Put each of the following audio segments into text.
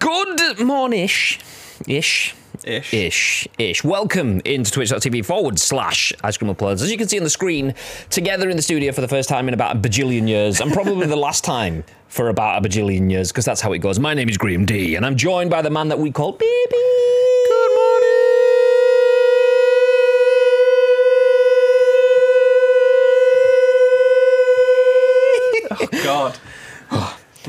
Good mornish. Ish. Ish. Ish. Ish. Welcome into twitch.tv forward slash ice cream uploads. As you can see on the screen, together in the studio for the first time in about a bajillion years, and probably the last time for about a bajillion years, because that's how it goes. My name is Graham D, and I'm joined by the man that we call Baby. Good Oh, God.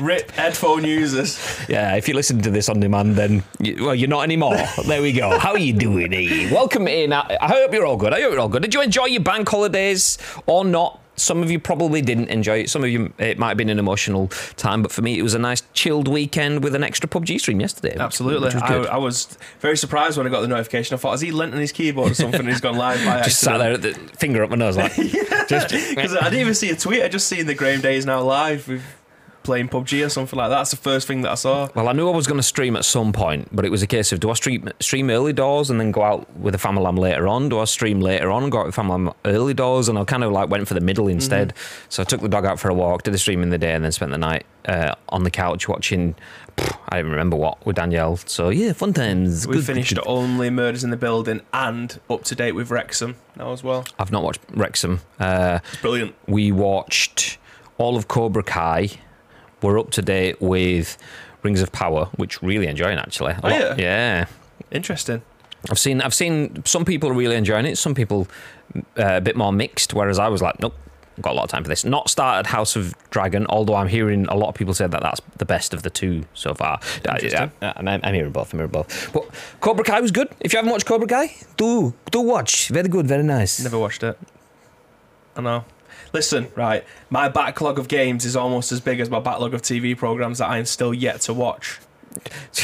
Rip headphone users. Yeah, if you listen to this on demand, then you, well, you're not anymore. there we go. How are you doing, eh? Welcome in. I, I hope you're all good. I hope you're all good. Did you enjoy your bank holidays or not? Some of you probably didn't enjoy it. Some of you, it might have been an emotional time, but for me, it was a nice chilled weekend with an extra PUBG stream yesterday. Absolutely. which was I, good. I was very surprised when I got the notification. I thought, has he lent on his keyboard or something and he's gone live by just sat there, at the finger up my nose, like Because I didn't even see a tweet. I just seen the Graham Day is now live with playing PUBG or something like that. That's the first thing that I saw. Well, I knew I was going to stream at some point, but it was a case of do I stream stream early doors and then go out with a family lamb later on? Do I stream later on and go out with family lamb early doors? And I kind of like went for the middle instead. So I took the dog out for a walk, did the stream in the day, and then spent the night uh, on the couch watching. pff, I don't remember what with Danielle. So yeah, fun times. We Good- finished only Murders in the Building and up to date with Wrexham now as well. I've not watched Wrexham. Uh, It's brilliant. we watched all of Cobra Kai. We're up to date with Rings of Power, which really enjoying actually. Oh, yeah? yeah. Interesting. I've seen I've seen some people really enjoying it. Some people uh, a bit more mixed. Whereas I was like, nope, got a lot of time for this. Not started House of Dragon, although I'm hearing a lot of people say that that's the best of the two so far. Uh, I'm, I'm hearing both. I'm hearing both. But Cobra Kai was good. If you haven't watched Cobra Kai, do do watch. Very good. Very nice. Never watched it. I know. Listen, right, my backlog of games is almost as big as my backlog of TV programs that I am still yet to watch.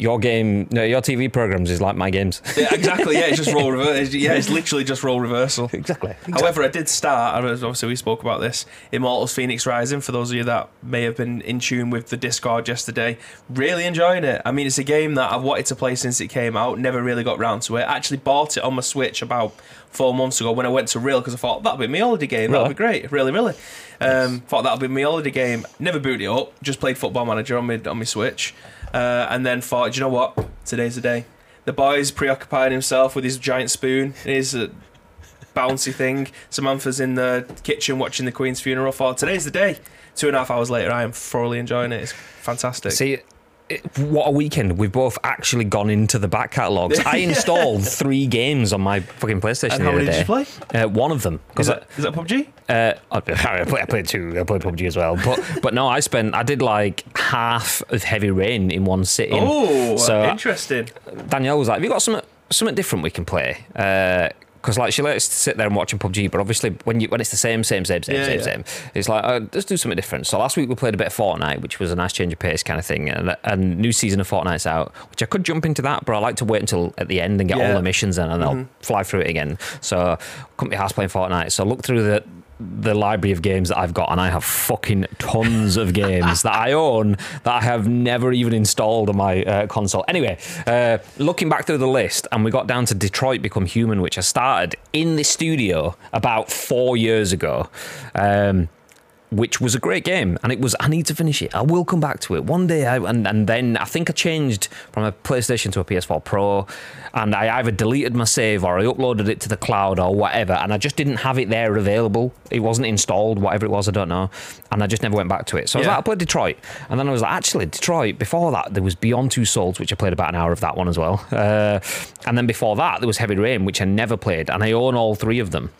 Your game, no, your TV programs is like my games. Yeah, exactly. Yeah, it's just role reversal. Yeah, it's literally just role reversal. exactly. However, I did start, obviously we spoke about this, Immortals Fenyx Rising, for those of you that may have been in tune with the Discord yesterday. Really enjoying it. I mean, it's a game that I've wanted to play since it came out, never really got round to it. Actually bought it on my Switch about four months ago when I went to Real, because I thought, that'll be my holiday game, that'll be great. Really, really. Um, thought that'll be my holiday game. Never booted it up, just played Football Manager on my, on my Switch. Uh, and then thought, do you know what? Today's the day. The boy's preoccupying himself with his giant spoon, his uh, bouncy thing. Samantha's in the kitchen watching the Queen's funeral. Thought today's the day. Two and a half hours later, I am thoroughly enjoying it. It's fantastic. See, what a weekend. We've both actually gone into the back catalogues. I installed three games on my fucking PlayStation and the how other many day. did you play? Uh, one of them. Is that, is that PUBG? uh, I, I, played, I played two. I played PUBG as well. But but no, I spent. I did like half of Heavy Rain in one sitting. Oh, so interesting. Danielle was like, "Have you got something something different we can play?" Because like she let us sit there and watch PUBG, but obviously when you when it's the same same same same Yeah, same yeah. same, it's like uh, let's do something different. So last week we played a bit of Fortnite, which was a nice change of pace kind of thing, and a new season of Fortnite's out, which I could jump into that, but I like to wait until at the end and get all the missions in, and I'll fly through it again. So couldn't be house playing Fortnite. So look through the the library of games that I've got, and I have fucking tons of games that I own that I have never even installed on my uh, console. Anyway, uh, looking back through the list, and we got down to Detroit Become Human, which I started in the studio about four years ago. Um, which was a great game, and it was. I need to finish it. I will come back to it one day. I, and and then I think I changed from a PlayStation to a PS4 Pro, and I either deleted my save or I uploaded it to the cloud or whatever, and I just didn't have it there available. It wasn't installed, whatever it was. I don't know, and I just never went back to it. So I was Yeah. like, I played Detroit, and then I was like, actually, Detroit. Before that, there was Beyond Two Souls, which I played about an hour of that one as well, uh, and then before that, there was Heavy Rain, which I never played, and I own all three of them.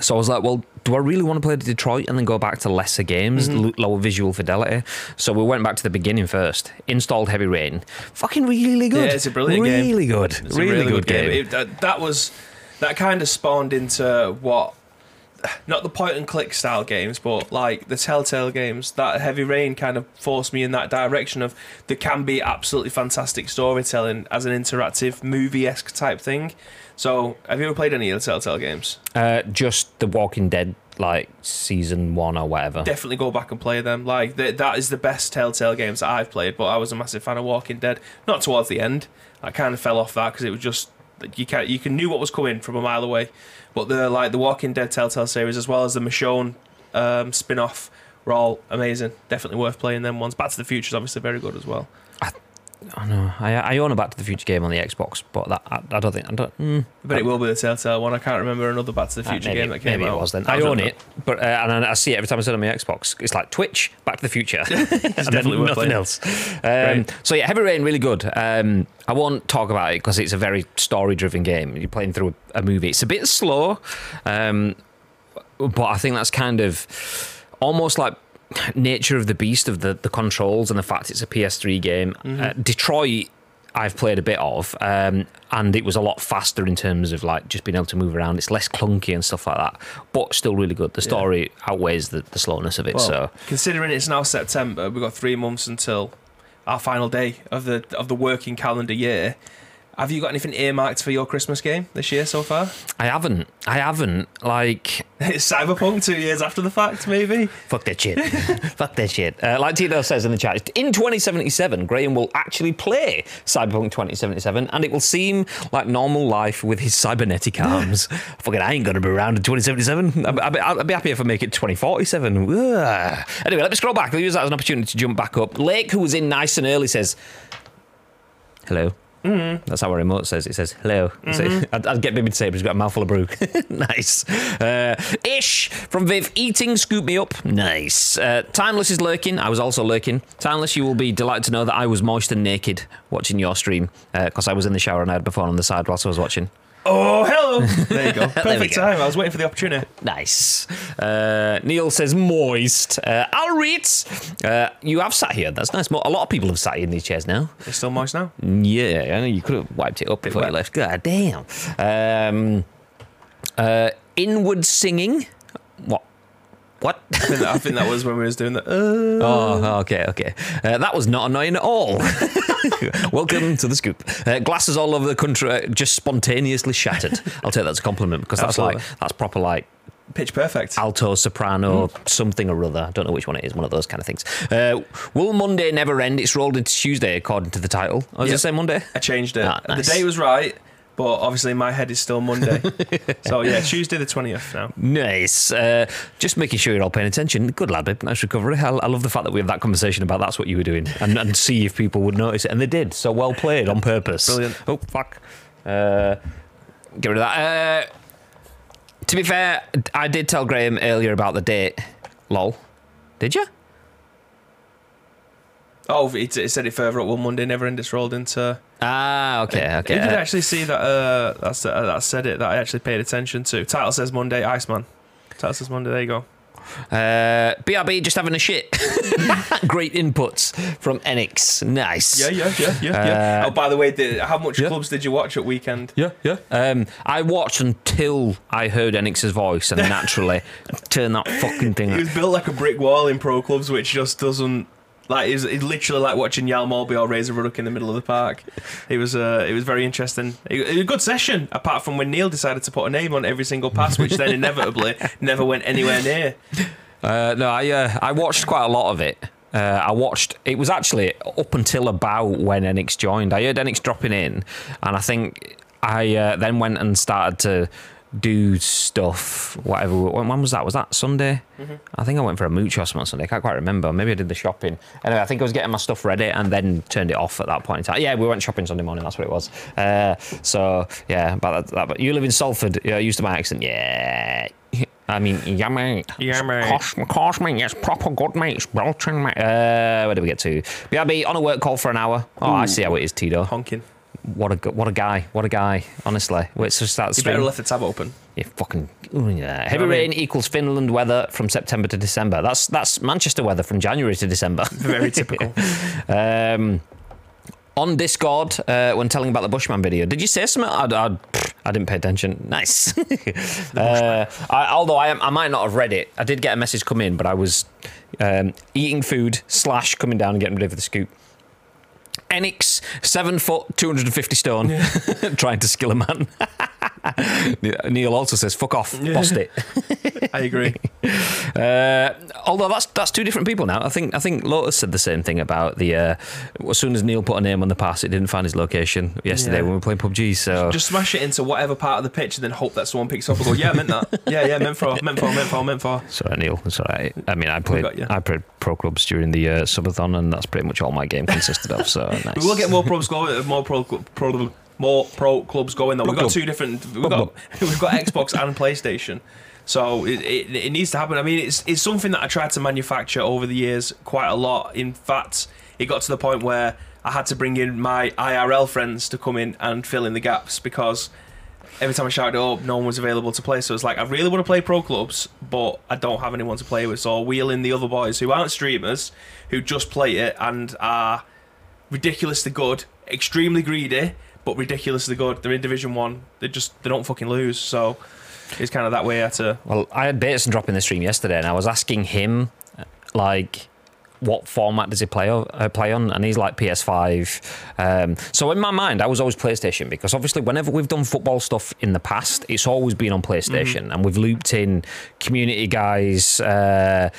So I was like, well, do I really want to play Detroit and then go back to lesser games, Mm-hmm. l- lower visual fidelity? So we went back to the beginning first. Installed Heavy Rain. Fucking really good. Yeah, it's a brilliant really game. Really good. It's a really, good, game. It- that, that was that kind of spawned into what not the point and click style games, but like the Telltale games. That Heavy Rain kind of forced me in that direction of there can be absolutely fantastic storytelling as an interactive movie esque type thing. So, have you ever played any of the Telltale games? Uh, just The Walking Dead, like season one or whatever. Definitely go back and play them. Like th- that is the best Telltale games that I've played. But I was a massive fan of Walking Dead. Not towards the end. I kind of fell off that because it was just you can you can knew what was coming from a mile away. But the like the Walking Dead Telltale series as well as the Michonne um, spin off were all amazing. Definitely worth playing them ones. Back to the Future is obviously very good as well. I know. I, I own a Back to the Future game on the Xbox, but that I, I don't think I don't. Mm, But it will be the Telltale one. I can't remember another Back to the uh, Future maybe, game that came maybe out. it was then. That I own it, but uh, and I, I see it every time I sit on my Xbox. It's like Twitch, Back to the Future, and definitely worth nothing playing. else. Um, so yeah, Heavy Rain really good. Um, I won't talk about it because it's a very story-driven game. You're playing through a, a movie. It's a bit slow, um, but I think that's kind of almost like nature of the beast of the the controls and the fact it's a PS3 game. Uh, Detroit. I've played a bit of, um, and it was a lot faster in terms of like just being able to move around. It's less clunky and stuff like that, but still really good. The story outweighs the, the slowness of it. Well, so considering it's now September, we've got three months until our final day of the of the working calendar year. Have you got anything earmarked for your Christmas game this year so far? I haven't, I haven't like It's Cyberpunk two years after the fact, maybe. Fuck that shit. Fuck that shit. Uh, like Tito says in the chat, in 2077, Graham will actually play Cyberpunk 2077 and it will seem like normal life with his cybernetic arms. Fucking, I ain't to be around in 2077. I'd, I'd, be, I'd be happy if I make it 2047. Ugh. Anyway, let me scroll back. I'll use that as an opportunity to jump back up. Lake, who was in nice and early, says, Hello. Mm-hmm. That's how our remote says. It says hello. So I'd, I'd get Bibby to say but he's got a mouthful of brew. nice. Uh, Ish from Viv eating scoop me up. Nice. Uh, Timeless is lurking. I was also lurking. Timeless, you will be delighted to know that I was moist and naked watching your stream because I was in the shower and I had my phone on the side whilst I was watching. Oh, hello. There you go. Perfect we go. time. I was waiting for the opportunity. Nice. Uh, Neil says moist. Uh, Al Reitz, uh, you have sat here. That's nice. Mo- A lot of people have sat in these chairs now. It's still moist now. Yeah, I know you could have wiped it up before you left. God damn. Um, uh, inward singing. What? What? I think, that, I think that was when we was doing the. Uh, Oh, okay, okay. Uh, that was not annoying at all. Welcome to the scoop. Uh, glasses all over the country uh, just spontaneously shattered. I'll take that as a compliment because that's Absolutely. like that's proper like pitch perfect. alto, soprano, something or other. I don't know which one it is. One of those kind of things. Uh, will Monday never end? It's rolled into Tuesday according to the title. Oh, Yep. it say Monday? I changed it. Ah, nice. The day was right, but obviously my head is still Monday. so yeah, Tuesday the twentieth now. Nice. Uh, just making sure you're all paying attention. Good lad, babe. Nice recovery. I, I love the fact that we have that conversation about that's what you were doing and, and see if people would notice it. And they did. So well played on purpose. Brilliant. Oh, fuck. Uh, get rid of that. Uh, to be fair, I did tell Graham earlier about the date. Lol. Did you? Oh, it, it said it further up. one Monday never end. It's rolled into. Ah, okay, okay. You did actually see that. Uh, that's uh, that said it. That I actually paid attention to. Title says Monday. Iceman. Title says Monday. There you go. Uh, BRB just having a shit. Great inputs from Enix. Nice. Yeah, yeah, yeah, yeah. yeah. Uh, oh, by the way, the, how much yeah. clubs did you watch at weekend? Yeah, yeah. Um, I watched until I heard Enix's voice, and naturally turned that fucking thing. He was built like a brick wall in pro clubs, which just doesn't. Like it's, it's literally like watching Jan Molby or Razor Ruddock in the middle of the park. It was uh, it was very interesting. It, it was a good session, apart from when Neil decided to put a name on every single pass, which then inevitably never went anywhere near. Uh, no, I uh, I watched quite a lot of it. Uh, I watched. It was actually up until about when Enix joined. I heard Enix dropping in, and I think I uh, then went and started to do stuff. Whatever. When, when was that? Was that Sunday? I think I went for a mooch or something on Sunday. I can't quite remember. Maybe I did the shopping. Anyway, I think I was getting my stuff ready and then turned it off at that point in time. Yeah, we went shopping Sunday morning. That's what it was. Uh, so yeah, about that, that. But you live in Salford. Yeah, used to my accent. Yeah. I mean, yeah, mate. Yeah, mate. Course, course, mate. Yes, proper good, mate. It's Belching, mate. Uh, where do we get to? BRB on a work call for an hour. Oh, I see how it is, Tito. Honking. What a what a guy. What a guy. Honestly, let's just that. You better left the tab open. You fucking ooh, yeah. Heavy I mean? rain equals Finland weather from September to December. That's that's Manchester weather from January to December. Very typical. Um, on Discord, uh, when telling about the Bushman video, did you say something? I, I, pfft, I didn't pay attention. Nice. uh, I, although I, I might not have read it. I did get a message come in, but I was um, eating food slash coming down and getting ready for the scoop. Enix, seven foot, 250 stone, trying to skill a man. Neil also says, "Fuck off, bossed it." I agree. Uh, although that's that's two different people now. I think I think Lotus said the same thing about the. Uh, as soon as Neil put a name on the pass, it didn't find his location yesterday Yeah. when we were playing PUBG. So Just smash it into whatever part of the pitch and then hope that someone picks up and go, yeah, I meant that. Yeah, yeah, meant for, meant for, meant for, meant for. sorry, Neil. Sorry. I mean, I played. I played pro clubs during the uh, subathon, and that's pretty much all my game consisted of. So nice. We will get more pro going, more pro, pro, more pro clubs going though. We've got two different. We've got we've got Xbox and PlayStation, so it, it it needs to happen. I mean, it's it's something that I tried to manufacture over the years quite a lot. In fact, it got to the point where I had to bring in my IRL friends to come in and fill in the gaps because. Every time I shouted up, no one was available to play. So it's like I really want to play pro clubs, but I don't have anyone to play with. So I'll wheel in the other boys who aren't streamers, who just play it and are ridiculously good, extremely greedy, but ridiculously good. They're in Division One. They just they don't fucking lose. So it's kind of that way. To. Well, I had Bateson drop in the stream yesterday, and I was asking him, like, what format does he play uh, play on? And he's like PS5. Um, so in my mind, I was always PlayStation because obviously, whenever we've done football stuff in the past, it's always been on PlayStation, and we've looped in community guys, uh,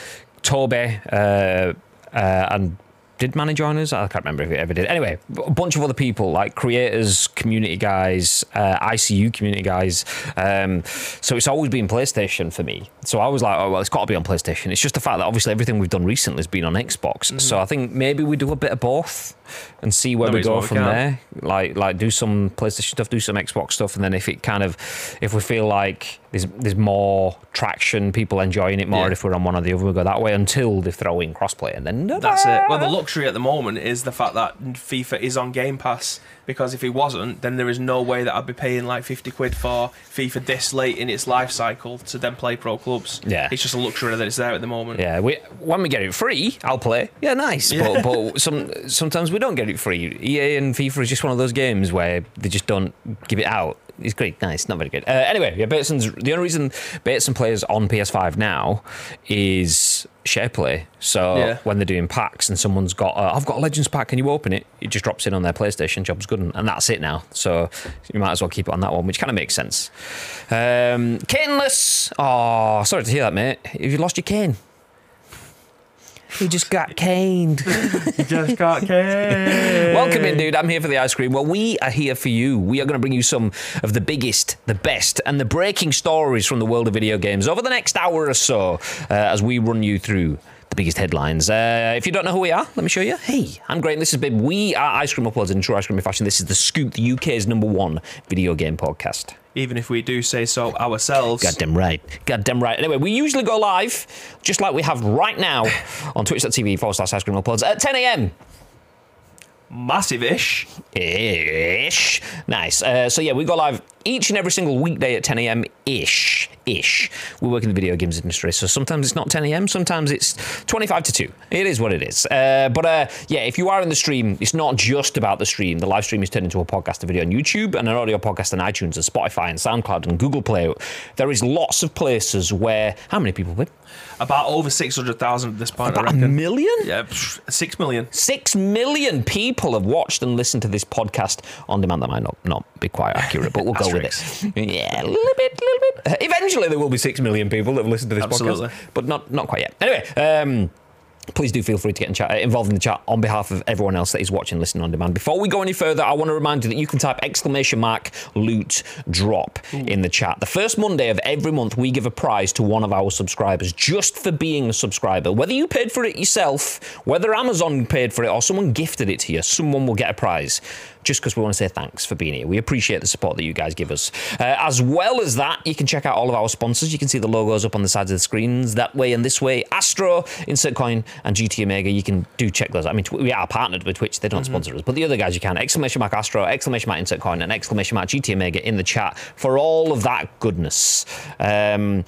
Toby, uh, uh, and. Did Manny join us? I can't remember if he ever did. Anyway, a bunch of other people like creators, community guys, uh, ICU community guys. Um, so it's always been PlayStation for me. So I was like, oh well, it's got to be on PlayStation. It's just the fact that obviously everything we've done recently has been on Xbox. So I think maybe we do a bit of both and see where No we go why we from there. Like like do some PlayStation stuff, do some Xbox stuff, and then if it kind of if we feel like there's there's more traction, people enjoying it more. Yeah. If we're on one or the other, we go that way until they throw in crossplay, and then That's it. Well, the luxury at the moment is the fact that FIFA is on Game Pass. Because if it wasn't, then there is no way that I'd be paying like fifty quid for FIFA this late in its life cycle to then play pro clubs. Yeah. it's just a luxury that it's there at the moment. Yeah, we when we get it free, I'll play. Yeah, nice. Yeah. But, but some sometimes we don't get it free. EA and FIFA is just one of those games where they just don't give it out. It's great, nice, not very good. Uh, anyway, yeah, Bateson's the only reason Bateson plays on PS5 now is share play. So Yeah. when they're doing packs and someone's got, uh, I've got a Legends pack, can you open it? It just drops in on their PlayStation. Job's good, and that's it now. So you might as well keep it on that one, which kind of makes sense. Um, Caneless. Oh, sorry to hear that, mate. Have you lost your cane? He just got caned. He just got caned. Welcome in, dude. I'm here for the ice cream. Well, we are here for you. We are going to bring you some of the biggest, the best, and the breaking stories from the world of video games over the next hour or so uh, as we run you through the biggest headlines. Uh, if you don't know who we are, let me show you. Hey, I'm great. This is Bib. We are Ice Cream Uploads in true ice cream fashion. This is The Scoop, the UK's number one video game podcast. Even if we do say so ourselves. Goddamn right. Goddamn right. Anyway, we usually go live, just like we have right now, on twitch.tv forward slash ice cream uploads at 10 a.m. Massive-ish. ish. Nice. Uh, so yeah, we go live each and every single weekday at 10 a.m. ish. Ish. We work in the video games industry, so sometimes it's not 10 a.m. Sometimes it's 25 to 2. It is what it is. Uh, but uh, yeah, if you are in the stream, it's not just about the stream. The live stream is turned into a podcast, a video on YouTube, and an audio podcast on iTunes and Spotify and SoundCloud and Google Play. There is lots of places where how many people? Win? About over 600,000 at this point, I About a million. yeah, 6 million. Six million people have watched and listened to this podcast on demand. That might not, not be quite accurate, but we'll go with it. Yeah, a little bit, a little bit. Uh, eventually, there will be six million people that have listened to this Absolutely. podcast, but not not quite yet. Anyway. Um, Please do feel free to get in chat, uh, involved in the chat on behalf of everyone else that is watching, listening on demand. Before we go any further, I want to remind you that you can type exclamation mark loot drop in the chat. The first Monday of every month, we give a prize to one of our subscribers just for being a subscriber. Whether you paid for it yourself, whether Amazon paid for it, or someone gifted it to you, someone will get a prize just because we want to say thanks for being here. We appreciate the support that you guys give us. Uh, as well as that, you can check out all of our sponsors. You can see the logos up on the sides of the screens that way and this way. Astro, Insert Coin, and GT Omega. You can do check those. I mean, we are partnered with Twitch. They don't sponsor us, but the other guys you can. Exclamation mark Astro, exclamation mark Insert Coin, and exclamation mark GT Omega in the chat for all of that goodness. Um,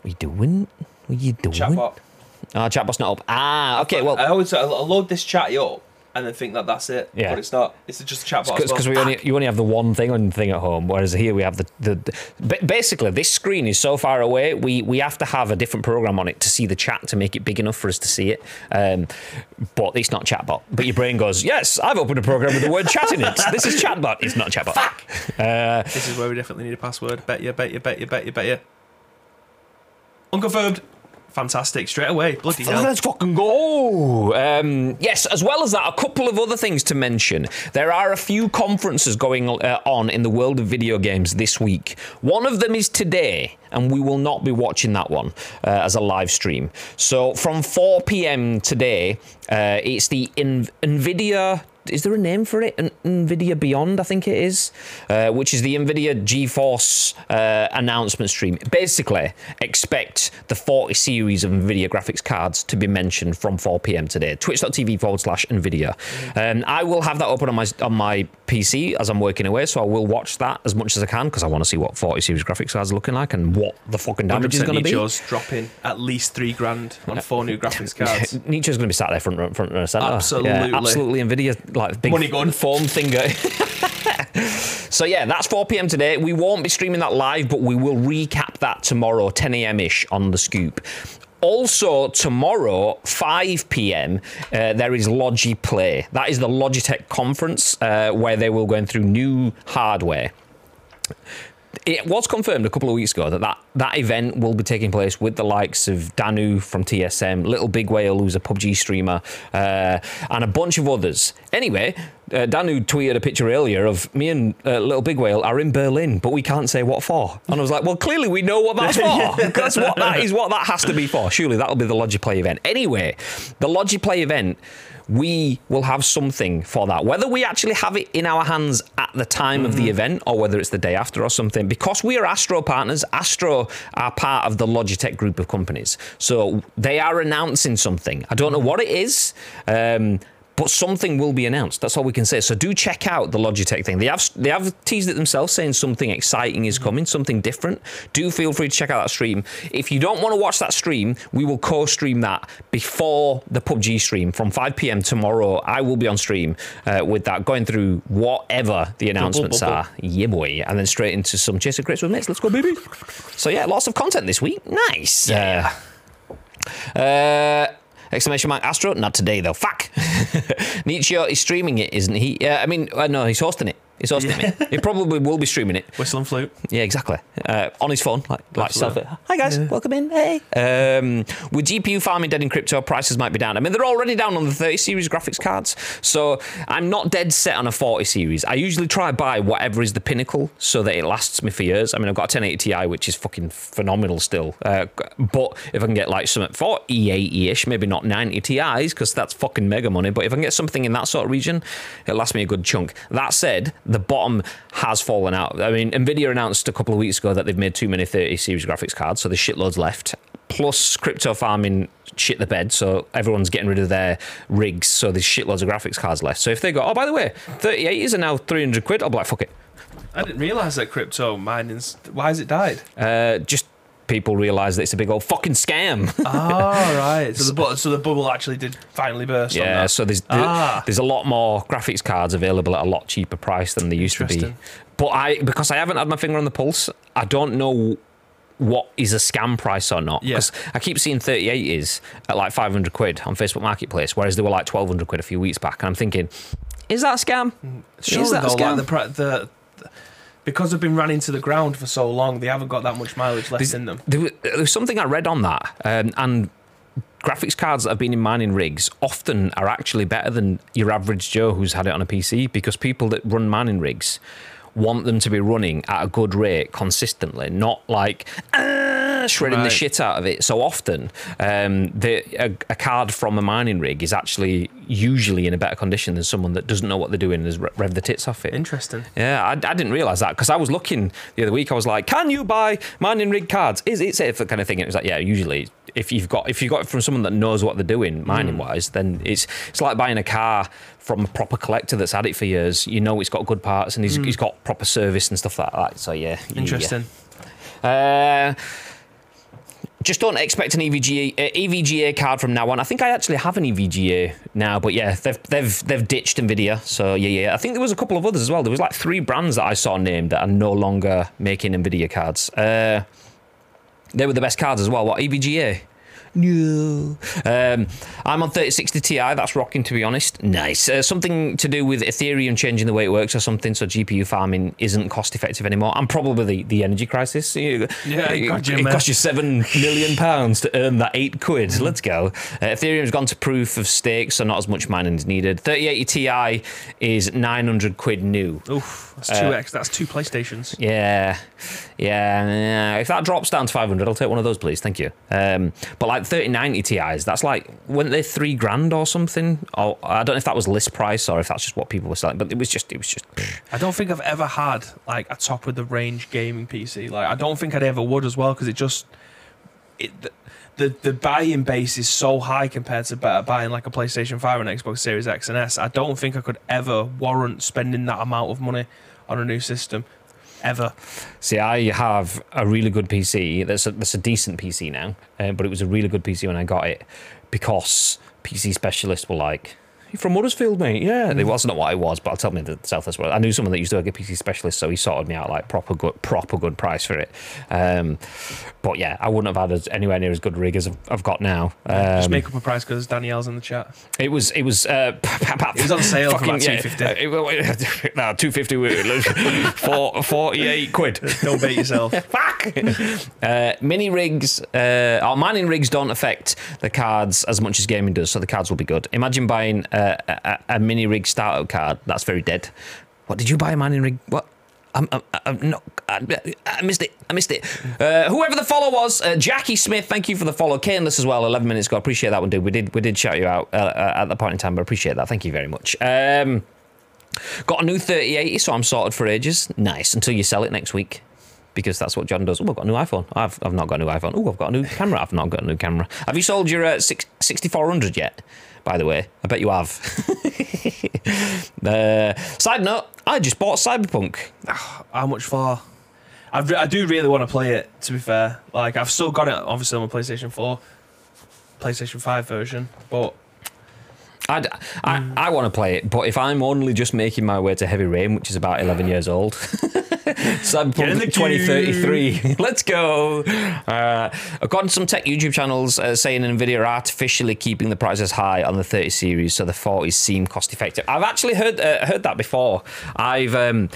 what are you doing? What are you doing? Chatbot. Oh, chatbot's not up. Ah, okay. Well, I always I load this chat up and then think that that's it. Yeah. But it's not. It's just a chatbot. because well. we only you only have the one thing on thing at home, whereas here we have the, the, the basically this screen is so far away. We we have to have a different program on it to see the chat to make it big enough for us to see it. Um, but it's not chatbot. But your brain goes, yes, I've opened a program with the word chat in it. This is chatbot. It's not chatbot. Uh, This is where we definitely need a password. Bet you, bet you, bet you, bet you, bet you. Unconfirmed. Fantastic. Straight away. Bloody hell. Let's fucking go. Um, yes, as well as that, a couple of other things to mention. There are a few conferences going uh, on in the world of video games this week. One of them is today, and we will not be watching that one uh, as a live stream. So from 4 p.m. today, uh, it's the In- NVIDIA. Is there a name for it? An NVIDIA Beyond, I think it is, uh, which is the NVIDIA GeForce uh, announcement stream. Basically, expect the 40 series of NVIDIA graphics cards to be mentioned from 4 p.m. today. Twitch.tv forward slash NVIDIA. Um, I will have that open on my on my PC as I'm working away, so I will watch that as much as I can because I want to see what 40 series graphics cards are looking like and what the fucking damage is going to be. Nicho's dropping at least three grand on four new graphics cards. Nietzsche's going to be sat there front front row center. Absolutely. yeah, absolutely. Nvidia like big Money gun. foam finger. so yeah, that's 4 p.m. today. We won't be streaming that live, but we will recap that tomorrow, 10 a.m. ish on the Scoop. Also, tomorrow, 5 p.m., uh, there is Logi Play. That is the Logitech conference uh, where they will go through new hardware it was confirmed a couple of weeks ago that, that that event will be taking place with the likes of Danu from TSM, Little Big Whale, who's a PUBG streamer, uh, and a bunch of others. Anyway, uh, Danu tweeted a picture earlier of me and uh, Little Big Whale are in Berlin, but we can't say what for. And I was like, well, clearly we know what that's for. That's what that is what that has to be for. Surely that'll be the Logiplay event. Anyway, the Logiplay event we will have something for that. Whether we actually have it in our hands at the time of the event or whether it's the day after or something, because we are Astro partners, Astro are part of the Logitech group of companies. So they are announcing something. I don't know what it is. Um, but something will be announced. That's all we can say. So do check out the Logitech thing. They have they have teased it themselves, saying something exciting is coming, something different. Do feel free to check out that stream. If you don't want to watch that stream, we will co-stream that before the PUBG stream from 5 p.m. tomorrow. I will be on stream uh, with that, going through whatever the announcements are. Yeah, boy, and then straight into some Chaser Crits with mates. Let's go, baby. So yeah, lots of content this week. Nice. Yeah. Uh, exclamation mark Astro. Not today though. Fuck. Nietzsche is streaming it, isn't he? Yeah. I mean, uh, no, he's hosting it. He's hosting it. He probably will be streaming it. Whistle and flute. Yeah, exactly. Uh, on his phone, like like self. Hi guys, welcome in. Hey. Um, with GPU farming dead in crypto, prices might be down. I mean, they're already down on the 30 series graphics cards, so I'm not dead set on a 40 series. I usually try to buy whatever is the pinnacle so that it lasts me for years. I mean, I've got a 1080 Ti, which is fucking phenomenal still. Uh, but if I can get like something 40 ish, maybe not 90 Ti's because that's fucking mega money. But if I can get something in that sort of region, it'll last me a good chunk. That said, the bottom has fallen out. I mean, Nvidia announced a couple of weeks ago that they've made too many 30 series graphics cards, so there's shitloads left. Plus, crypto farming shit the bed, so everyone's getting rid of their rigs, so there's shitloads of graphics cards left. So if they go, oh, by the way, 38s are now 300 quid, I'll be like, fuck it. I didn't realise that crypto mining's. Why has it died? Uh, just people realise that it's a big old fucking scam. oh, right. So the, bu- so the bubble actually did finally burst. Yeah, so there's Ah. there's a lot more graphics cards available at a lot cheaper price than they used to be. But I because I haven't had my finger on the pulse, I don't know what is a scam price or not. Yeah. Because I keep seeing 38 is at like 500 quid on Facebook Marketplace, whereas they were like 1200 quid a few weeks back. And I'm thinking, is that a scam? Surely is that a scam? like the, the, the because they've been running to the ground for so long, they haven't got that much mileage left in them. There was, there was something I read on that, um, and graphics cards that have been in mining rigs often are actually better than your average Joe who's had it on a PC because people that run mining rigs want them to be running at a good rate consistently, not like "Ah," shredding the shit out of it. So often, um, the, a, a card from a mining rig is actually usually in a better condition than someone that doesn't know what they're doing and has re- revved the tits off it. Interesting. Yeah, I, I didn't realize that because I was looking the other week. I was like, "Can you buy mining rig cards? Is it safe?" That kind of thing. And it was like, "Yeah, usually if you've got if you've got it from someone that knows what they're doing mining wise, then it's it's like buying a car from a proper collector that's had it for years. You know, it's got good parts and he's, he's got proper service and stuff like that. So yeah, yeah. Interesting. Uh, just don't expect an EVGA, uh, EVGA card from now on. I think I actually have an EVGA now, but yeah, they've they've they've ditched Nvidia. So yeah, yeah. I think there was a couple of others as well. There was like three brands that I saw named that are no longer making Nvidia cards. Uh, they were the best cards as well. What EVGA? No. Um, I'm on 3060 Ti. That's rocking, to be honest. Nice. Uh, something to do with Ethereum changing the way it works or something, so GPU farming isn't cost effective anymore. And probably the, the energy crisis. Yeah, it, it cost you seven million pounds to earn that eight quid. Let's go. Uh, Ethereum's gone to proof of stake, so not as much mining is needed. 3080 Ti is 900 quid new. Oof, that's two X. That's two PlayStations. Yeah, yeah, yeah. If that drops down to 500, I'll take one of those, please. Thank you. Um, but like 3090 Ti's, that's like, weren't they three grand or something? Or I don't know if that was list price or if that's just what people were selling, but it was just, it was just. I don't think I've ever had like a top of the range gaming PC. Like I don't think I'd ever would as well because it just it the, the the buying base is so high compared to better buying like a PlayStation Five and Xbox Series X and S. I don't think I could ever warrant spending that amount of money on a new system ever. See, I have a really good PC. That's a, that's a decent PC now, uh, but it was a really good PC when I got it because PC specialists were like, "You from Huddersfield, mate?" Yeah, it was not what I was, but I'll tell me the Southwest. Well, I knew someone that used to work at PC specialist, so he sorted me out like proper good, proper good price for it. Um, but yeah, I wouldn't have had as, anywhere near as good rig as I've, I've got now. Just Um, make up a price because Danielle's in the chat. it was it was uh, It was on sale for about 250. uh, it- well, wait, no, two fifty, four forty eight quid. Don't bait yourself. Fuck. Uh, mini rigs, uh, or mining rigs don't affect the cards as much as gaming does, so the cards will be good. Imagine buying a, a, mini rig startup card. That's very dead. What did you buy a mining rig? What? I'm, I'm, I'm not. I, missed it. I missed it. Uh, whoever the follow was, uh, Jackie Smith. Thank you for the follow. Caneless as well. Eleven minutes ago. Appreciate that one, dude. We did we did shout you out uh, uh, at the point in time, but appreciate that. Thank you very much. Um, got a new 3080, so I'm sorted for ages. Nice until you sell it next week because that's what John does. Oh, I've got a new iPhone. I've, I've not got a new iPhone. Oh, I've got a new camera. I've not got a new camera. Have you sold your uh, six, 6400 yet? By the way, I bet you have. uh, side note, I just bought Cyberpunk. How much for? I, re- I do really want to play it. To be fair, like I've still got it obviously on my PlayStation Four, PlayStation Five version, but I'd, I, I want to play it, but if I'm only just making my way to Heavy Rain, which is about 11 years old, the Cyberpunk 2033, let's go. Uh, according to some tech YouTube channels uh, saying NVIDIA are artificially keeping the prices high on the 30 series, so the 40s seem cost effective. I've actually heard uh, heard that before. I've um,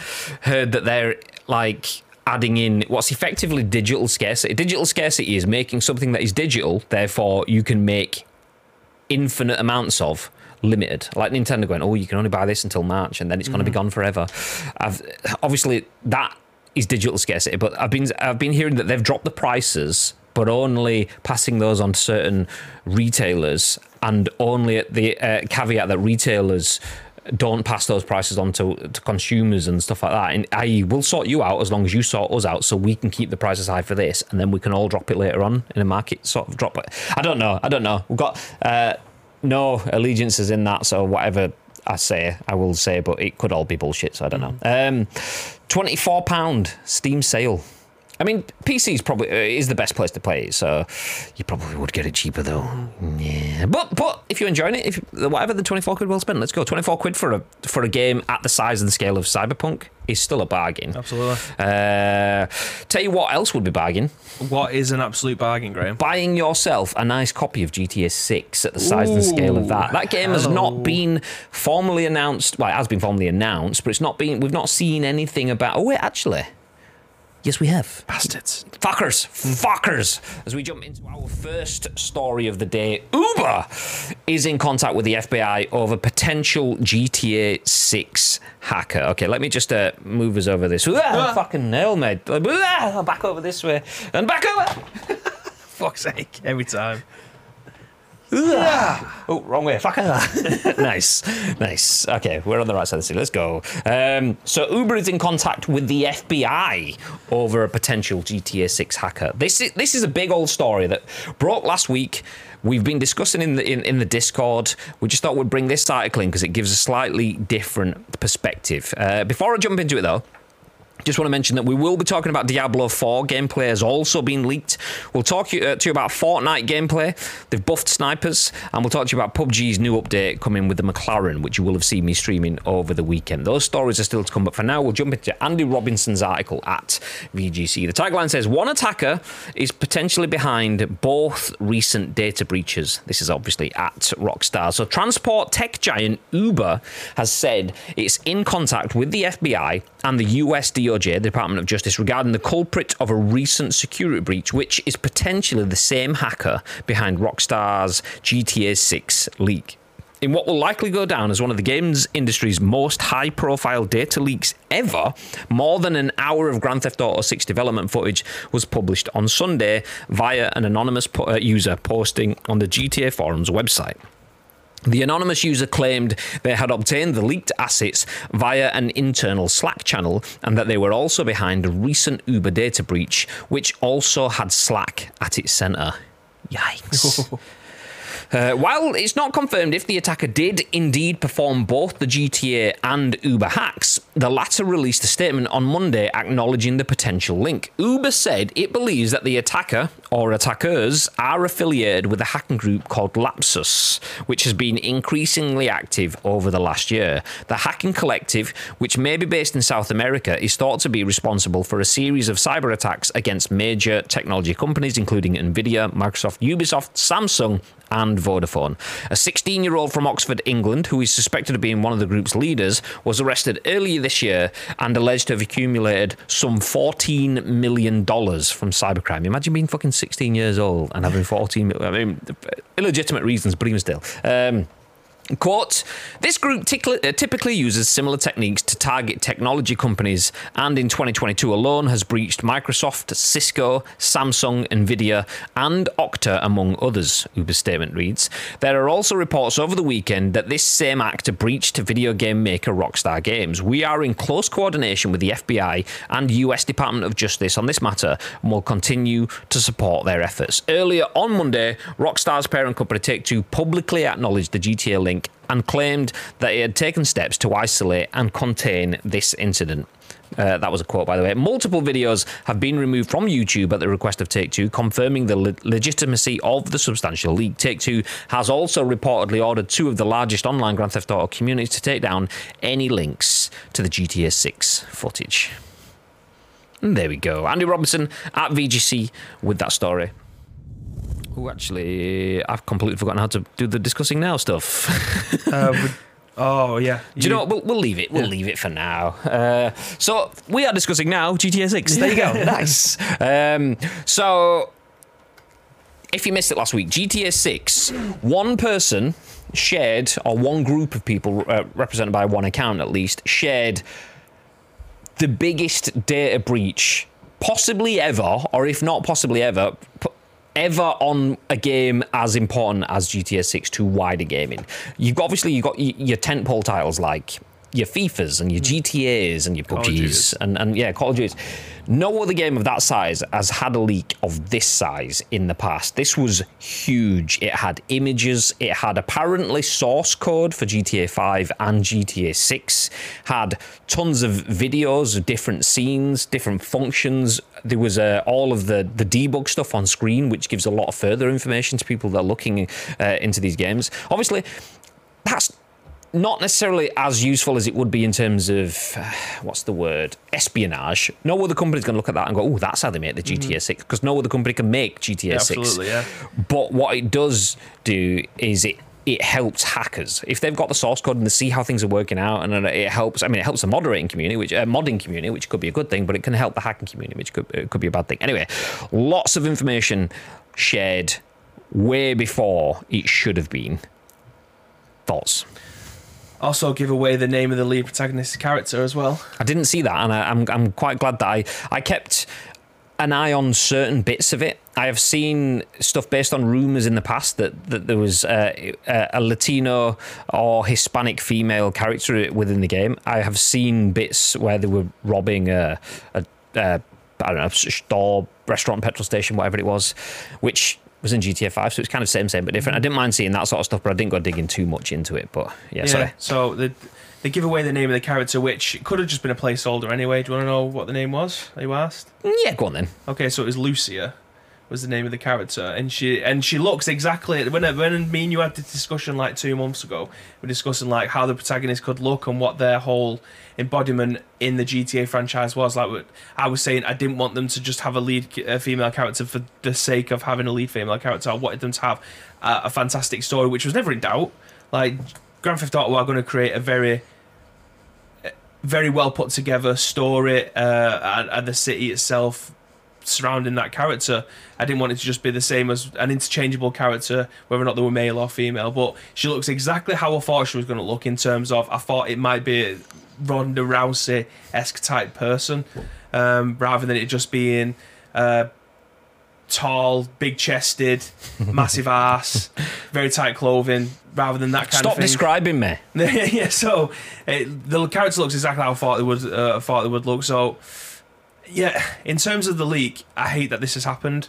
heard that they're like adding in what's effectively digital scarcity. Digital scarcity is making something that is digital, therefore you can make infinite amounts of limited like nintendo going oh you can only buy this until march and then it's going to be gone forever i've obviously that is digital scarcity but i've been i've been hearing that they've dropped the prices but only passing those on to certain retailers and only at the uh, caveat that retailers don't pass those prices on to, to consumers and stuff like that. And I will sort you out as long as you sort us out, so we can keep the prices high for this, and then we can all drop it later on in a market sort of drop it. I don't know. I don't know. We've got uh, no allegiances in that, so whatever I say, I will say, but it could all be bullshit. So I don't know. Um, Twenty four pound Steam sale. I mean, PC is probably uh, is the best place to play it, so you probably would get it cheaper though. Yeah, but but if you're enjoying it, if whatever the twenty four quid well spent, let's go. Twenty four quid for a for a game at the size and scale of Cyberpunk is still a bargain. absolutely. Uh, tell you what else would be bargain: What is an absolute bargain, Graham? buying yourself a nice copy of GTA Six at the size and scale of that. That game has not been formally announced. Well, it has been formally announced, but it's not been. We've not seen anything about. Oh wait, actually. Yes, we have. Bastards. Fuckers, fuckers. As we jump into our first story of the day, Uber is in contact with the FBI over a potential GTA 6 hacker. Okay, let me just uh, move us over this. Ah, fucking hell, mate. Ah, back over this way. And back over. Fuck's sake, every time. Oh, wrong way. Fuck. nice. Nice. Okay, we're on the right side of the city. Let's go. Um, so Uber is in contact with the FBI over a potential GTA 6 hacker. This is this is a big old story that broke last week. We've been discussing in the in, in the Discord. We just thought we'd bring this article in because it gives a slightly different perspective. Uh, before I jump into it though, Just want to mention that we will be talking about Diablo 4 gameplay has also been leaked. We'll talk to you, uh, to you about Fortnite gameplay. They've buffed snipers, and we'll talk to you about PUBG's new update coming with the McLaren, which you will have seen me streaming over the weekend. Those stories are still to come, but for now, we'll jump into Andy Robinson's article at VGC. The tagline says one attacker is potentially behind both recent data breaches. This is obviously at Rockstar. So, transport tech giant Uber has said it's in contact with the FBI and the US DOJ, the Department of Justice, regarding the culprit of a recent security breach, which is potentially the same hacker behind Rockstar's GTA 6 leak. In what will likely go down as one of the games industry's most high profile data leaks ever, more than an hour of Grand Theft Auto 6 development footage was published on Sunday via an anonymous uh, user posting on the GTA Forums website. The anonymous user claimed they had obtained the leaked assets via an internal Slack channel and that they were also behind a recent Uber data breach, which also had Slack at its centre. Yikes. Uh, while it's not confirmed if the attacker did indeed perform both the GTA and Uber hacks, the latter released a statement on Monday acknowledging the potential link. Uber said it believes that the attacker or attackers are affiliated with a hacking group called Lapsus, which has been increasingly active over the last year. The hacking collective, which may be based in South America, is thought to be responsible for a series of cyber attacks against major technology companies, including Nvidia, Microsoft, Ubisoft, Samsung, and Vodafone. A 16 year old from Oxford, England, who is suspected of being one of the group's leaders, was arrested earlier this year and alleged to have accumulated some $14 million from cybercrime. Imagine being fucking 16 years old and having 14, I mean, illegitimate reasons, but still. Um, Quote, this group uh, typically uses similar techniques to target technology companies and in 2022 alone has breached Microsoft, Cisco, Samsung, Nvidia, and Okta, among others, Uber's statement reads. There are also reports over the weekend that this same actor breached video game maker Rockstar Games. We are in close coordination with the FBI and US Department of Justice on this matter and will continue to support their efforts. Earlier on Monday, Rockstar's parent company Take Two publicly acknowledged the GTA link and claimed that it had taken steps to isolate and contain this incident. Uh, that was a quote, by the way. Multiple videos have been removed from YouTube at the request of Take Two, confirming the le- legitimacy of the substantial leak. Take Two has also reportedly ordered two of the largest online Grand Theft Auto communities to take down any links to the GTA 6 footage. And there we go. Andy Robinson at VGC with that story. Oh, actually, I've completely forgotten how to do the discussing now stuff. uh, oh yeah. Do you know what? We'll, we'll leave it. We'll yeah. leave it for now. Uh, so we are discussing now GTA Six. There you go. nice. Um, so if you missed it last week, GTA Six, one person shared, or one group of people uh, represented by one account at least, shared the biggest data breach possibly ever, or if not possibly ever, ever on a game as important as GTA 6 to wider gaming. You've got, obviously you've got your tentpole titles like your FIFAs and your hmm. GTAs and your PUBGs and, and yeah, Call of Duty. No other game of that size has had a leak of this size in the past. This was huge. It had images, it had apparently source code for GTA 5 and GTA 6, had tons of videos of different scenes, different functions. There was uh, all of the, the debug stuff on screen, which gives a lot of further information to people that are looking uh, into these games. Obviously, that's not necessarily as useful as it would be in terms of uh, what's the word espionage. No other company's going to look at that and go, "Oh, that's how they make the GTA mm-hmm. 6," because no other company can make GTA yeah, 6. Absolutely, yeah. But what it does do is it it helps hackers if they've got the source code and they see how things are working out, and it helps. I mean, it helps the moderating community, which uh, modding community, which could be a good thing, but it can help the hacking community, which could it could be a bad thing. Anyway, lots of information shared way before it should have been. Thoughts also give away the name of the lead protagonist's character as well. I didn't see that, and I, am I'm, I'm quite glad that I I kept an eye on certain bits of it. I have seen stuff based on rumors in the past that, that there was uh, a Latino or Hispanic female character within the game. I have seen bits where they were robbing a, a, a I don't know store, restaurant, petrol station, whatever it was, which was in GTA 5, so it's kind of same, same, but different. I didn't mind seeing that sort of stuff, but I didn't go digging too much into it. But yeah, sorry. So the they give away the name of the character, which could have just been a placeholder anyway. Do you want to know what the name was? Are you asked? Mm, yeah, go on then. Okay, so it was Lucia, was the name of the character, and she and she looks exactly when when me and you had this discussion like two months ago. We're discussing like how the protagonist could look and what their whole embodiment in the GTA franchise was. Like I was saying, I didn't want them to just have a lead uh, female character for the sake of having a lead female character. I wanted them to have a, a fantastic story, which was never in doubt. Like Grand Theft Auto are going to create a very very well put together story uh, and, and, the city itself surrounding that character. I didn't want it to just be the same as an interchangeable character, whether or not they were male or female. But she looks exactly how I thought she was going to look in terms of I thought it might be a Ronda Rousey esque type person, um, rather than it just being. Uh, tall, big chested, massive ass, very tight clothing, rather than that kind Stop of thing. describing me. yeah, so it, the character looks exactly how I thought it would. Uh, thought it would look. So, yeah, in terms of the leak, I hate that this has happened.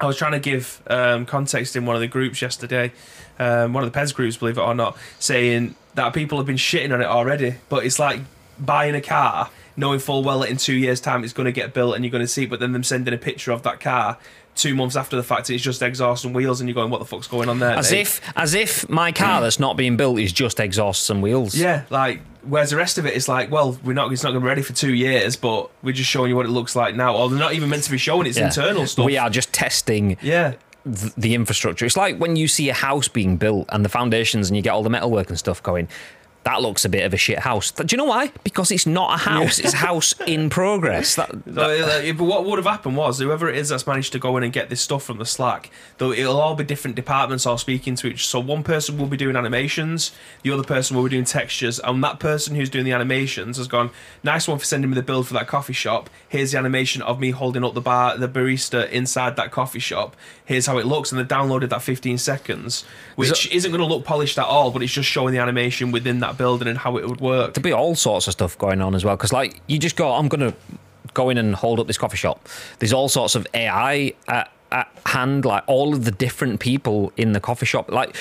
I was trying to give um, context in one of the groups yesterday, um, one of the Pez groups, believe it or not, saying that people have been shitting on it already. But it's like buying a car knowing full well that in two years' time it's going to get built and you're going to see it, but then them sending a picture of that car two months after the fact it's just exhaust and wheels and you're going what the fuck's going on there? As mate? if as if my car mm. that's not being built is just exhausts and wheels. Yeah like whereas the rest of it is like well we're not it's not going to be ready for two years but we're just showing you what it looks like now or they're not even meant to be showing its yeah. internal stuff. We are just testing yeah. the infrastructure. It's like when you see a house being built and the foundations and you get all the metalwork and stuff going that looks a bit of a shit house. Do you know why? Because it's not a house; it's a house in progress. That, that... So, but what would have happened was whoever it is that's managed to go in and get this stuff from the Slack, though it'll all be different departments all speaking to each. So one person will be doing animations, the other person will be doing textures, and that person who's doing the animations has gone, "Nice one for sending me the build for that coffee shop. Here's the animation of me holding up the bar, the barista inside that coffee shop. Here's how it looks." And they downloaded that 15 seconds, which is isn't going to look polished at all, but it's just showing the animation within that building and how it would work. There'd be all sorts of stuff going on as well. Because like you just go, I'm gonna go in and hold up this coffee shop. There's all sorts of AI at, at hand, like all of the different people in the coffee shop, like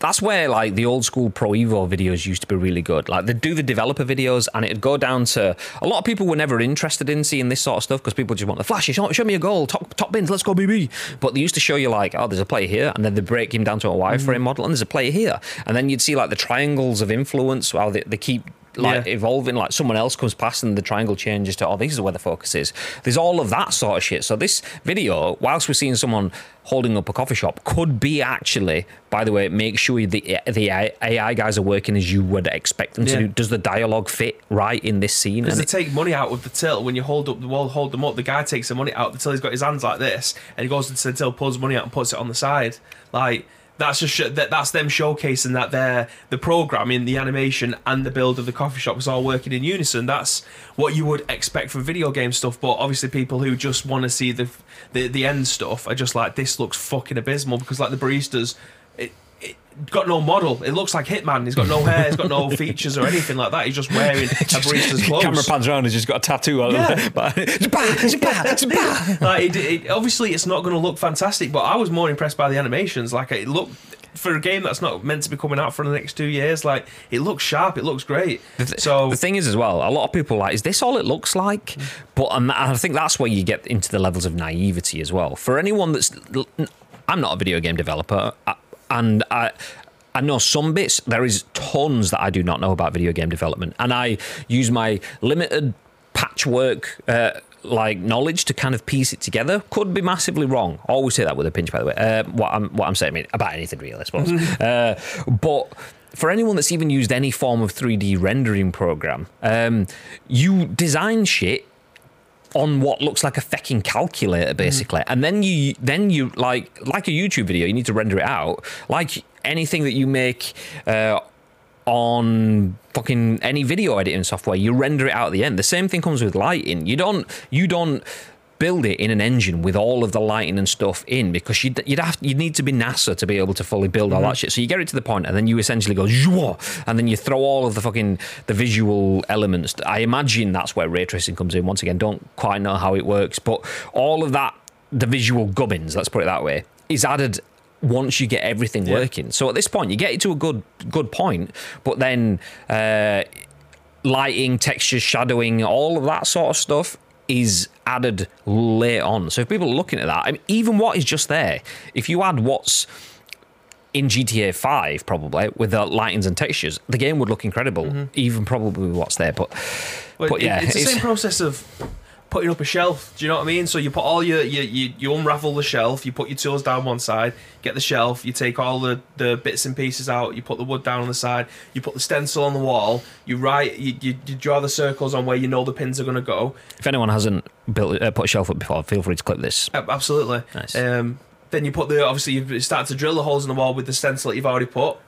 that's where like the old school Pro Evo videos used to be really good. Like they'd do the developer videos and it'd go down to a lot of people were never interested in seeing this sort of stuff because people just want the flashy, show, show me a goal, top top bins, let's go BB. But they used to show you like, oh, there's a player here, and then they break him down to a wireframe mm. model, and there's a player here, and then you'd see like the triangles of influence, while they, they keep like yeah. evolving like someone else comes past and the triangle changes to oh this is where the focus is. There's all of that sort of shit. So this video whilst we're seeing someone holding up a coffee shop could be actually by the way make sure the the AI guys are working as you would expect them yeah. to do. Does the dialogue fit right in this scene? Because they it, take money out of the till. When you hold up the wall hold them up the guy takes the money out the till. He's got his hands like this and he goes into the till pulls money out and puts it on the side. Like that's just that that's them showcasing that they're the programming, the animation, and the build of the coffee shop is all working in unison. That's what you would expect from video game stuff. But obviously, people who just want to see the, the the end stuff are just like this looks fucking abysmal because like the baristas got no model. It looks like Hitman. He's got no hair. He's got no features or anything like that. He's just wearing a barista's clothes. Camera pans around. He's just got a tattoo on yeah. like it, it, obviously, it's not going to look fantastic, but I was more impressed by the animations. Like it looked for a game that's not meant to be coming out for the next two years. Like it looks sharp. It looks great. The so the thing is, as well, a lot of people like, is this all it looks like? But um, I think that's where you get into the levels of naivety as well. For anyone that's, I'm not a video game developer. I, and I. I know some bits. There is tons that I do not know about video game development, and I use my limited patchwork uh, like knowledge to kind of piece it together. Could be massively wrong. I always say that with a pinch, by the way. Uh, what I'm what I'm saying I mean, about anything real, I suppose. uh, but for anyone that's even used any form of 3D rendering program, um, you design shit on what looks like a fucking calculator basically. Mm. and then you then you like like a youtube video you need to render it out. Like anything that you make uh, on fucking any video editing software you render it out at the end. The same thing comes with lighting. You don't you don't build it in an engine with all of the lighting and stuff in because you'd, you'd have you'd need to be NASA to be able to fully build all mm-hmm. that shit. So you get it to the point, and then you essentially go and then you throw all of the fucking the visual elements. I imagine that's where ray tracing comes in. Once again, don't quite know how it works, but all of that the visual gubbins, let's put it that way, is added once you get everything Yeah. working. So at this point, you get it to a good good point, but then uh, lighting, textures, shadowing, all of that sort of stuff is added late on. So if people are looking at that, I mean, even what is just there, if you add what's in GTA 5 probably with the lightings and textures, the game would look incredible, mm-hmm. even probably what's there. But But, yeah, it's the it's- same process of putting up a shelf. Do you know what I mean? So you put all your, you, you, you unravel the shelf, you put your tools down one side, get the shelf, you take all the, the bits and pieces out, you put the wood down on the side, you put the stencil on the wall, you write, you, you, you draw the circles on where you know the pins are going to go. if anyone hasn't built uh, put a shelf up before, feel free to clip this. Uh, Absolutely. Nice. Um, then you put the obviously you start to drill the holes in the wall with the stencil that you've already put.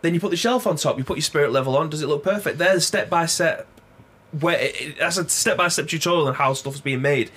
Then you put the shelf on top. You put your spirit level on. Does it look perfect? There's step by step. Where it, that's a step by step tutorial on how stuff is being made.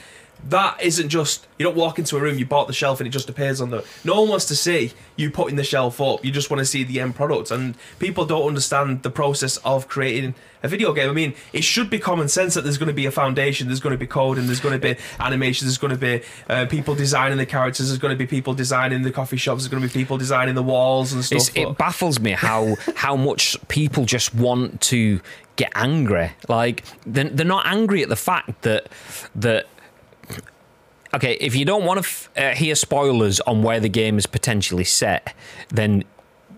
That isn't just you don't walk into a room, you bought the shelf, and it just appears on the. No one wants to see you putting the shelf up. You just want to see the end product, and people don't understand the process of creating a video game. I mean, it should be common sense that there's going to be a foundation, there's going to be code, and there's going to be animation, there's going to be uh, people designing the characters, there's going to be people designing the coffee shops, there's going to be people designing the walls and stuff. It's, it baffles me how how much people just want to get angry. Like they're, they're not angry at the fact that that. Okay, if you don't want to f- uh, hear spoilers on where the game is potentially set, then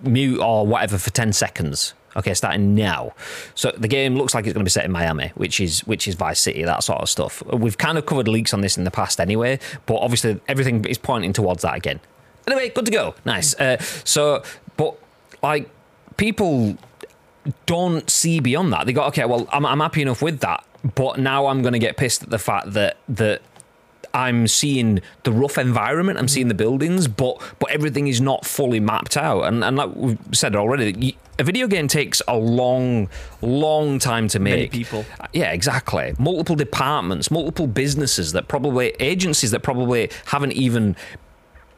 mute or whatever for ten seconds. Okay, starting now. So the game looks like it's going to be set in Miami, which is which is Vice City, that sort of stuff. We've kind of covered leaks on this in the past anyway, but obviously everything is pointing towards that again. Anyway, good to go. Nice. Uh, so, but like people don't see beyond that. They go, okay, well, I'm, I'm happy enough with that, but now I'm going to get pissed at the fact that that I'm seeing the rough environment, I'm seeing the buildings, but but everything is not fully mapped out. And and like we've said already, a video game takes a long, long time to make. Many people. Yeah, exactly. Multiple departments, multiple businesses that probably agencies that probably haven't even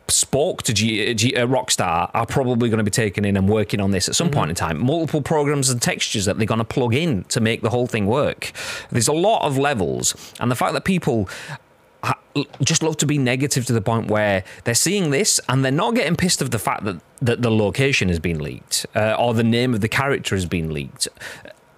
spoke to G, G, uh, Rockstar are probably going to be taken in and working on this at some point in time. Multiple programs and textures that they're going to plug in to make the whole thing work. There's a lot of levels, and the fact that people just love to be negative to the point where they're seeing this and they're not getting pissed of the fact that, that the location has been leaked uh, or the name of the character has been leaked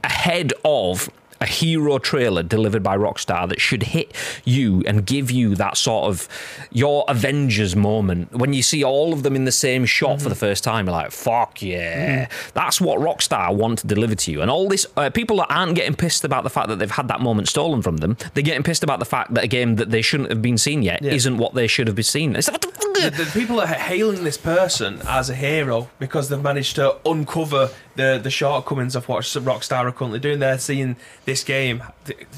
ahead of a hero trailer delivered by Rockstar that should hit you and give you that sort of your Avengers moment when you see all of them in the same shot for the first time. You're like, "Fuck yeah!" That's what Rockstar want to deliver to you. And all this uh, people that aren't getting pissed about the fact that they've had that moment stolen from them. They're getting pissed about the fact that a game that they shouldn't have been seen yet Yeah. isn't what they should have been seen. It's like, the, the people are hailing this person as a hero because they've managed to uncover the the shortcomings of what Rockstar are currently doing. They're seeing this game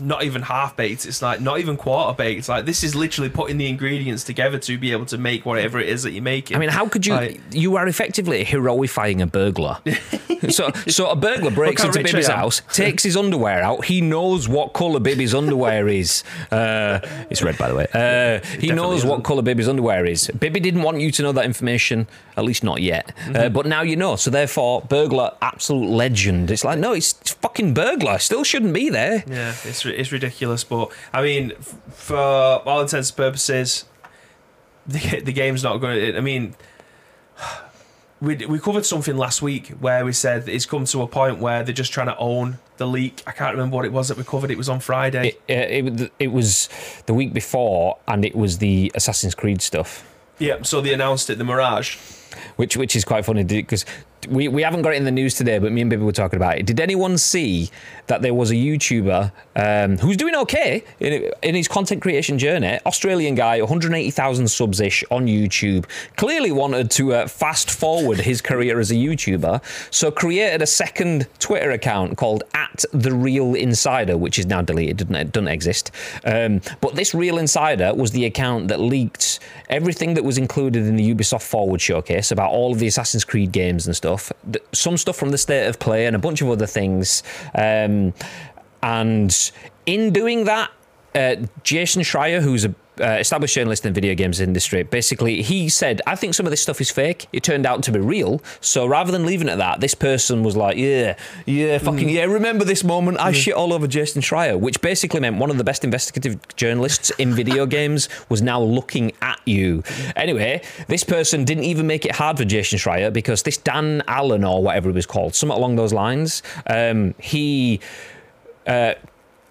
not even half baked. It's like not even quarter baked. It's like this is literally putting the ingredients together to be able to make whatever it is that you're making. I mean, how could you? Like- you are effectively heroifying a burglar. so, so a burglar breaks into Bibby's am. house, takes his underwear out. He knows what color Bibby's underwear is. Uh, it's red, by the way. Uh, he knows what isn't. color Bibby's underwear is. Bibby didn't want you to know that information, at least not yet. Mm-hmm. Uh, but now you know. So therefore, burglar, absolute legend. It's like no, it's fucking burglar. Still shouldn't be there. Yeah, it's it's ridiculous, but I mean, f- for all intents and purposes, the the game's not going to. I mean, we we covered something last week where we said it's come to a point where they're just trying to own the leak. I can't remember what it was that we covered. It was on Friday. It, uh, it, it was the week before, and it was the Assassin's Creed stuff. yeah, so they announced it, the Mirage. which which is quite funny because we, we haven't got it in the news today, but me and Bibby were talking about it. Did anyone see that there was a YouTuber um, who's doing okay in, in his content creation journey? Australian guy, 180,000 subs ish on YouTube, clearly wanted to uh, fast forward his career as a YouTuber, so created a second Twitter account called at the Real Insider, which is now deleted, doesn't it? Doesn't exist. Um, but this Real Insider was the account that leaked everything that was included in the Ubisoft Forward showcase about all of the Assassin's Creed games and stuff. Th- Some stuff from the State of Play and a bunch of other things. Um, and in doing that, uh, Jason Schreier, who's a uh, established journalist in the video games industry. Basically, he said, "I think some of this stuff is fake. It turned out to be real. So rather than leaving it at that, this person was like, yeah, yeah, fucking yeah. Remember this moment? I shit all over Jason Schreier, which basically meant one of the best investigative journalists in video games was now looking at you. Anyway, this person didn't even make it hard for Jason Schreier because this Dan Allen or whatever he was called, something along those lines, um, he. Uh,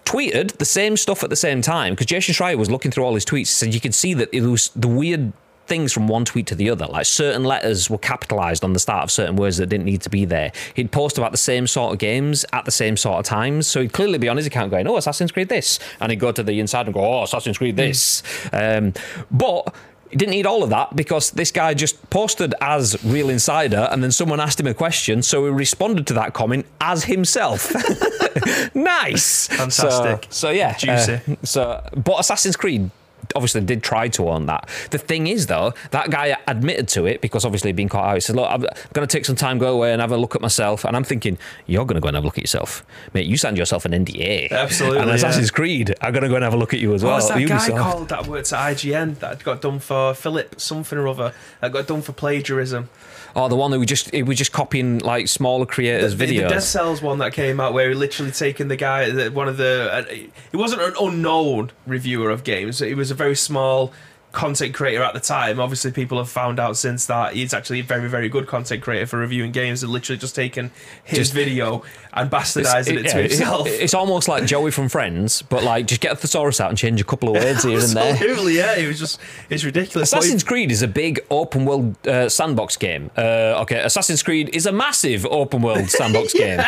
tweeted the same stuff at the same time because Jason Schreier was looking through all his tweets and you could see that it was the weird things from one tweet to the other. Like certain letters were capitalized on the start of certain words that didn't need to be there. He'd post about the same sort of games at the same sort of times. So he'd clearly be on his account going, "Oh, Assassin's Creed this," and he'd go to the inside and go, "Oh, Assassin's Creed this." Um, but he didn't need all of that because this guy just posted as Real Insider and then someone asked him a question, so he responded to that comment as himself. nice. Fantastic. So, so yeah. Juicy. uh, so, but Assassin's Creed obviously did try to own that. The thing is, though, that guy admitted to it because obviously he'd been caught out. He said, "Look, I'm going to take some time, go away, and have a look at myself." And I'm thinking, "You're going to go and have a look at yourself, mate. You signed yourself an NDA, Absolutely, And yeah. Assassin's Creed are going to go and have a look at you as What well. was that guy Ubisoft. called that worked at IGN that got done for Philip something or other? That got done for plagiarism. Oh, the one that we just he was just copying like smaller creators' The, the videos. Dead Cells one that came out where he literally taken the guy, the- one of the. Uh, he wasn't an unknown reviewer of games. It was a very small content creator at the time. Obviously, people have found out since that he's actually a very, very good content creator for reviewing games. And literally just taken his Just- video and bastardizing it, yeah, to himself. it's almost like Joey from Friends, but like just get a thesaurus out and change a couple of words here and there. Absolutely, yeah. It was just it's ridiculous. Assassin's Creed is a big open world uh, sandbox game. Uh, okay, Assassin's Creed is a massive open world sandbox game.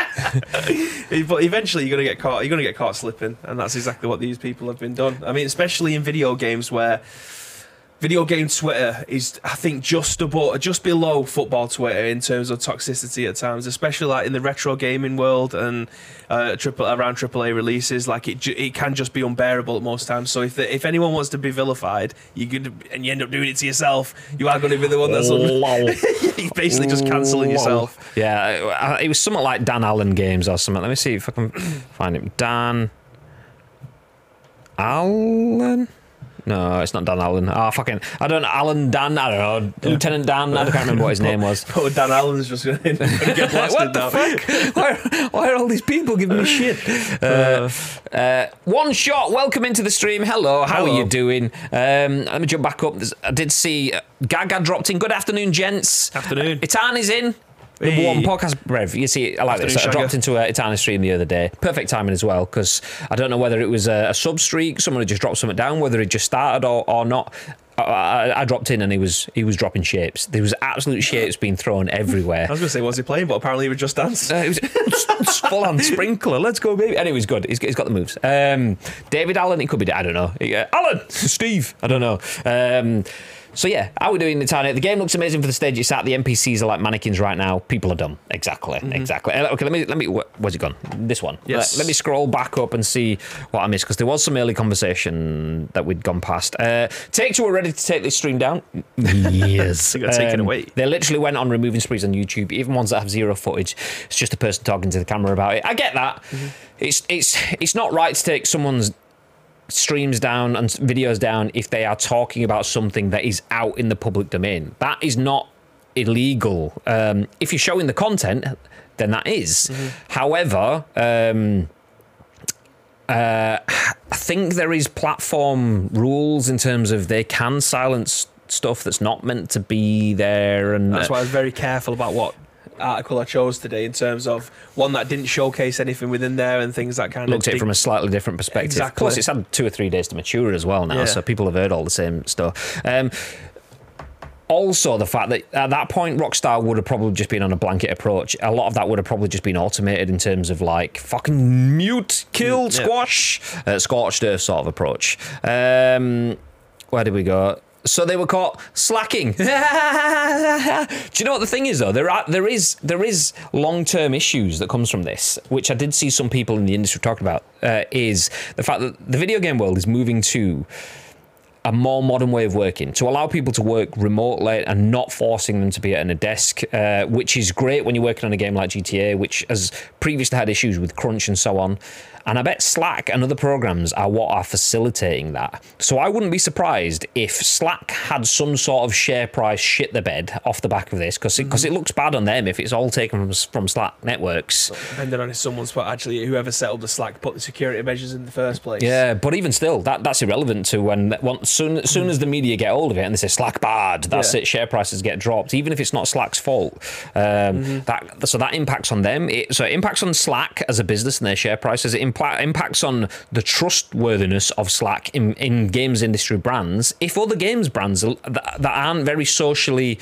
But eventually, you're gonna get caught. You're gonna get caught slipping, and that's exactly what these people have been done. I mean, especially in video games where video game Twitter is, I think, just above, just below football Twitter in terms of toxicity at times. Especially like in the retro gaming world and uh, triple around AAA releases, like it, it can just be unbearable at most times. So if the, if anyone wants to be vilified, you could and you end up doing it to yourself, you are going to be the one that's un- you're basically just cancelling yourself. Yeah, it was something like Dan Allen games or something. Let me see if I can find him. Dan Allen? No, it's not Dan Allen. Oh, fucking. I don't know. Alan Dan. I don't know. Lieutenant Dan. I can't remember what his name was. Oh, Dan Allen's just going to get blasted what the fuck? Why, why are all these people giving me shit? Uh, uh, one shot. Welcome into the stream. Hello. How Hello. are you doing? Um, let me jump back up. There's- I did see uh, Gaga dropped in. Good afternoon, gents. Afternoon. Itan is in. Hey. one podcast rev. You see, I like this. I dropped into a Itana stream the other day. Perfect timing as well because I don't know whether it was a, a sub streak, someone had just dropped something down, whether it just started or, or not. I, I, dropped in and he was he was dropping shapes. There was absolute shapes being thrown everywhere. I was going to say, was he playing? But apparently, he was just dance. Uh, it was full on sprinkler. Let's go, baby. Anyway, he's good. He's, he's got the moves. Um, David Allen, it could be. I don't know. Uh, Alan, Steve. I don't know. Um, so yeah, how are we doing in Tiny? The game looks amazing for the stage it's at. The NPCs are like mannequins right now. People are dumb. Exactly. Exactly. Uh, Okay, let me let me. Where's it gone? This one. Yes. Let, let me scroll back up and see what I missed because there was some early conversation that we'd gone past. Uh, Take two are ready to take this stream down. yes. They got taken away. They literally went on removing sprees on YouTube, even ones that have zero footage. It's just a person talking to the camera about it. I get that. It's it's it's not right to take someone's streams down and videos down if they are talking about something that is out in the public domain. That is not illegal. Um, if you're showing the content, then that is. However, um, uh, I think there is platform rules in terms of they can silence stuff that's not meant to be there, and That's why I was very careful about what article I chose today in terms of one that didn't showcase anything within there and things that kind looked of looked at it from a slightly different perspective. Exactly. Plus, it's had two or three days to mature as well now, Yeah. so people have heard all the same stuff. Um, also, the fact that at that point, Rockstar would have probably just been on a blanket approach. A lot of that would have probably just been automated in terms of like fucking mute, kill, Mm, yeah. squash, uh, scorched earth sort of approach. Um, where did we go? So they were caught slacking. Do you know what the thing is though? There are there is there is long term issues that comes from this, which I did see some people in the industry talking about. Uh, is the fact that the video game world is moving to a more modern way of working to allow people to work remotely and not forcing them to be at a desk, uh, which is great when you're working on a game like GTA, which has previously had issues with crunch and so on. And I bet Slack and other programs are what are facilitating that. So I wouldn't be surprised if Slack had some sort of share price shit the bed off the back of this, because it, cause it looks bad on them if it's all taken from, from Slack networks. Depending on if someone's put actually whoever set up the Slack put the security measures in the first place. Yeah, but even still, that that's irrelevant to when once soon as soon as the media get hold of it and they say Slack bad, that's Yeah. it. Share prices get dropped, even if it's not Slack's fault. Um, That so that impacts on them. It, so it impacts on Slack as a business and their share prices. It impacts on the trustworthiness of Slack in, in games industry brands. If other games brands that, that aren't very socially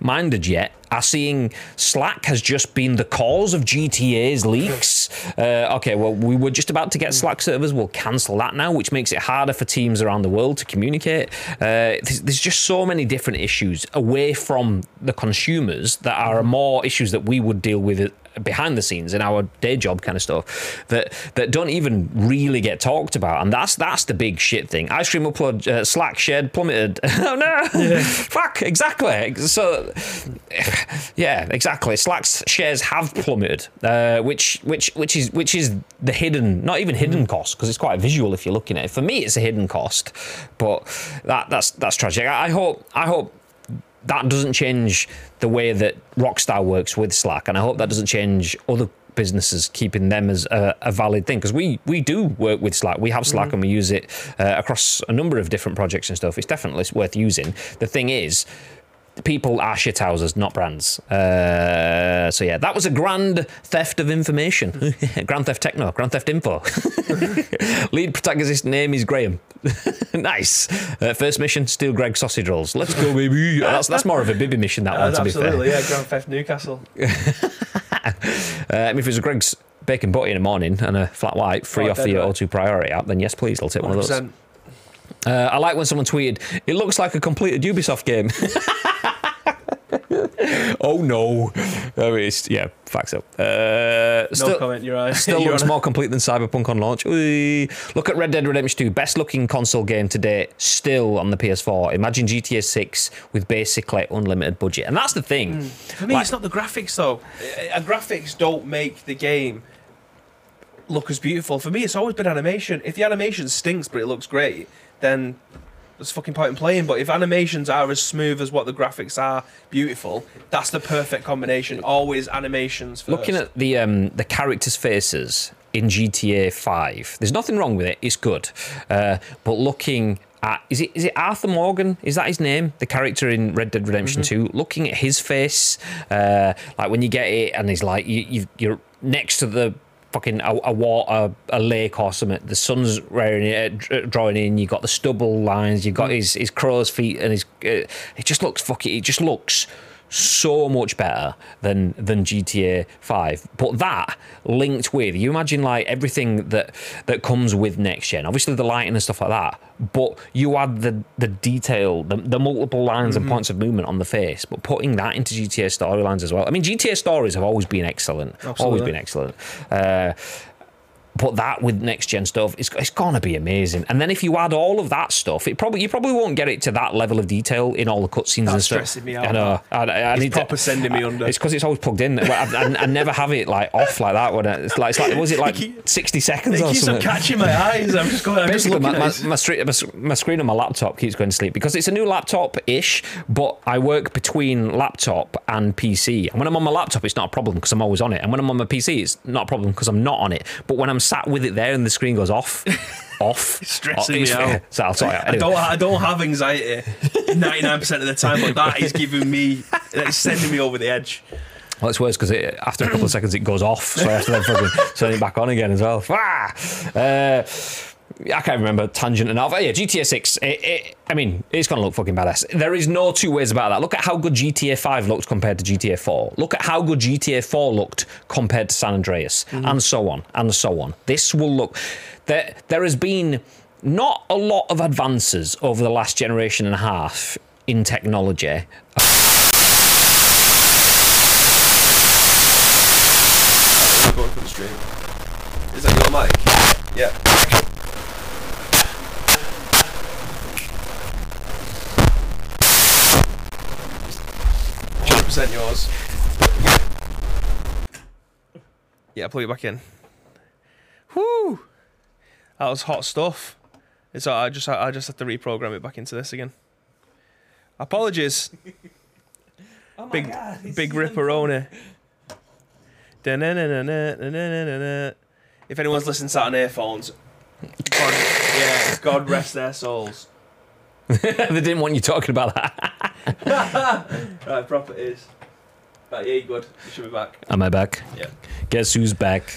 minded yet are seeing Slack has just been the cause of GTA's leaks. Uh, okay, well, we were just about to get Slack servers. We'll cancel that now, which makes it harder for teams around the world to communicate. Uh, there's, there's just so many different issues away from the consumers that are more issues that we would deal with behind the scenes in our day job kind of stuff that that don't even really get talked about. And that's that's the big shit thing. Ice cream upload uh, slack shared plummeted. Oh no. Fuck exactly. So yeah exactly. Slack's shares have plummeted uh, which which which is which is the hidden not even hidden cost because it's quite visual if you're looking at it. For me it's a hidden cost but that that's that's tragic. I, I hope i hope that doesn't change the way that Rockstar works with Slack, and I hope that doesn't change other businesses keeping them as a, a valid thing because we we do work with Slack. We have Slack and we use it uh, across a number of different projects and stuff. It's definitely worth using. The thing is. People are shithousers, not brands. Uh, so yeah, that was a grand theft of information. grand theft techno, grand theft info. Lead protagonist name is Graham. nice. Uh, first mission: steal Greg sausage rolls. Let's go, baby. That's that's more of a Bibby mission. That Uh, one, to be fair. absolutely, yeah. Grand Theft Newcastle. Uh, if it was a Greg's bacon butty in the morning and a flat white free Oh, off the dead right. O2 Priority app, then yes, please, I'll take one of those. Uh, I like when someone tweeted, "It looks like a completed Ubisoft game." Oh no! Oh, it's, yeah, facts up. Uh, No still, comment. You're right. Still You're looks more complete than Cyberpunk on launch. Ooh. Look at Red Dead Redemption 2, best looking console game to date, still on the PS4. Imagine GTA 6 with basically unlimited budget. And that's the thing. For me, Like- it's not the graphics though. Uh, graphics don't make the game look as beautiful. For me, it's always been animation. If the animation stinks but it looks great, then there's fucking point in playing. But if animations are as smooth as what the graphics are beautiful, that's the perfect combination. Always animations first. Looking at the um, the characters' faces in GTA 5, there's nothing wrong with it. It's good. Uh, but looking at is it is it Arthur Morgan? Is that his name? The character in Red Dead Redemption 2. Looking at his face, uh, like when you get it, and he's like you, you you're next to the fucking a, a water a lake or something. The sun's wearing it, drawing in. You got the stubble lines. You got his his crow's feet and his. Uh, it just looks fucking. It just looks so much better than than GTA 5 but that linked with you imagine like everything that that comes with next gen. Obviously the lighting and stuff like that but you add the the detail the, the multiple lines and points of movement on the face but putting that into GTA storylines as well. I mean GTA stories have always been excellent. Always been excellent. Uh but that with next gen stuff, it's, it's gonna be amazing. And then if you add all of that stuff, it probably you probably won't get it to that level of detail in all the cutscenes and That's stuff. stressing me out, I know. I, I It's need proper to, sending me under. It's because it's always plugged in. I, I, I never have it like off like that. When it's like, it's like was it like sixty seconds It or keeps catching my eyes. I'm just going. I'm Basically, looking my, at my, my, screen, my, my screen on my laptop keeps going to sleep because it's a new laptop ish, but I work between laptop and PC. And when I'm on my laptop, it's not a problem because I'm always on it. And when I'm on my PC, it's not a problem because I'm not on it. But when I'm sat with it there and the screen goes off, off, It's stressing oh, me out. So I'll it out. I don't. I don't have anxiety. Ninety nine percent of the time, but that is giving me. It's sending me over the edge. Well, it's worse because after a couple of seconds it goes off, so I have to then fucking turn it back on again as well. Ah! Uh, I can't remember tangent enough. Oh, yeah, GTA 6. It, it, I mean, it's going to look fucking badass. There is no two ways about that. Look at how good GTA 5 looked compared to GTA 4. Look at how good GTA 4 looked compared to San Andreas, mm-hmm. and so on, and so on. This will look. There, there has been not a lot of advances over the last generation and a half in technology going for the stream. Is that your mic? Yeah. 100% yours. Yeah, plug it back in. Whoo! That was hot stuff. It's I just I just have to reprogram it back into this again. Apologies. oh big God, big ripperoni. If anyone's listening to that on earphones, God, yeah, God rest their souls. they didn't want you talking about that. Right, properties. Right, yeah, you good. You should be back. Am I back? Yeah. Guess who's back?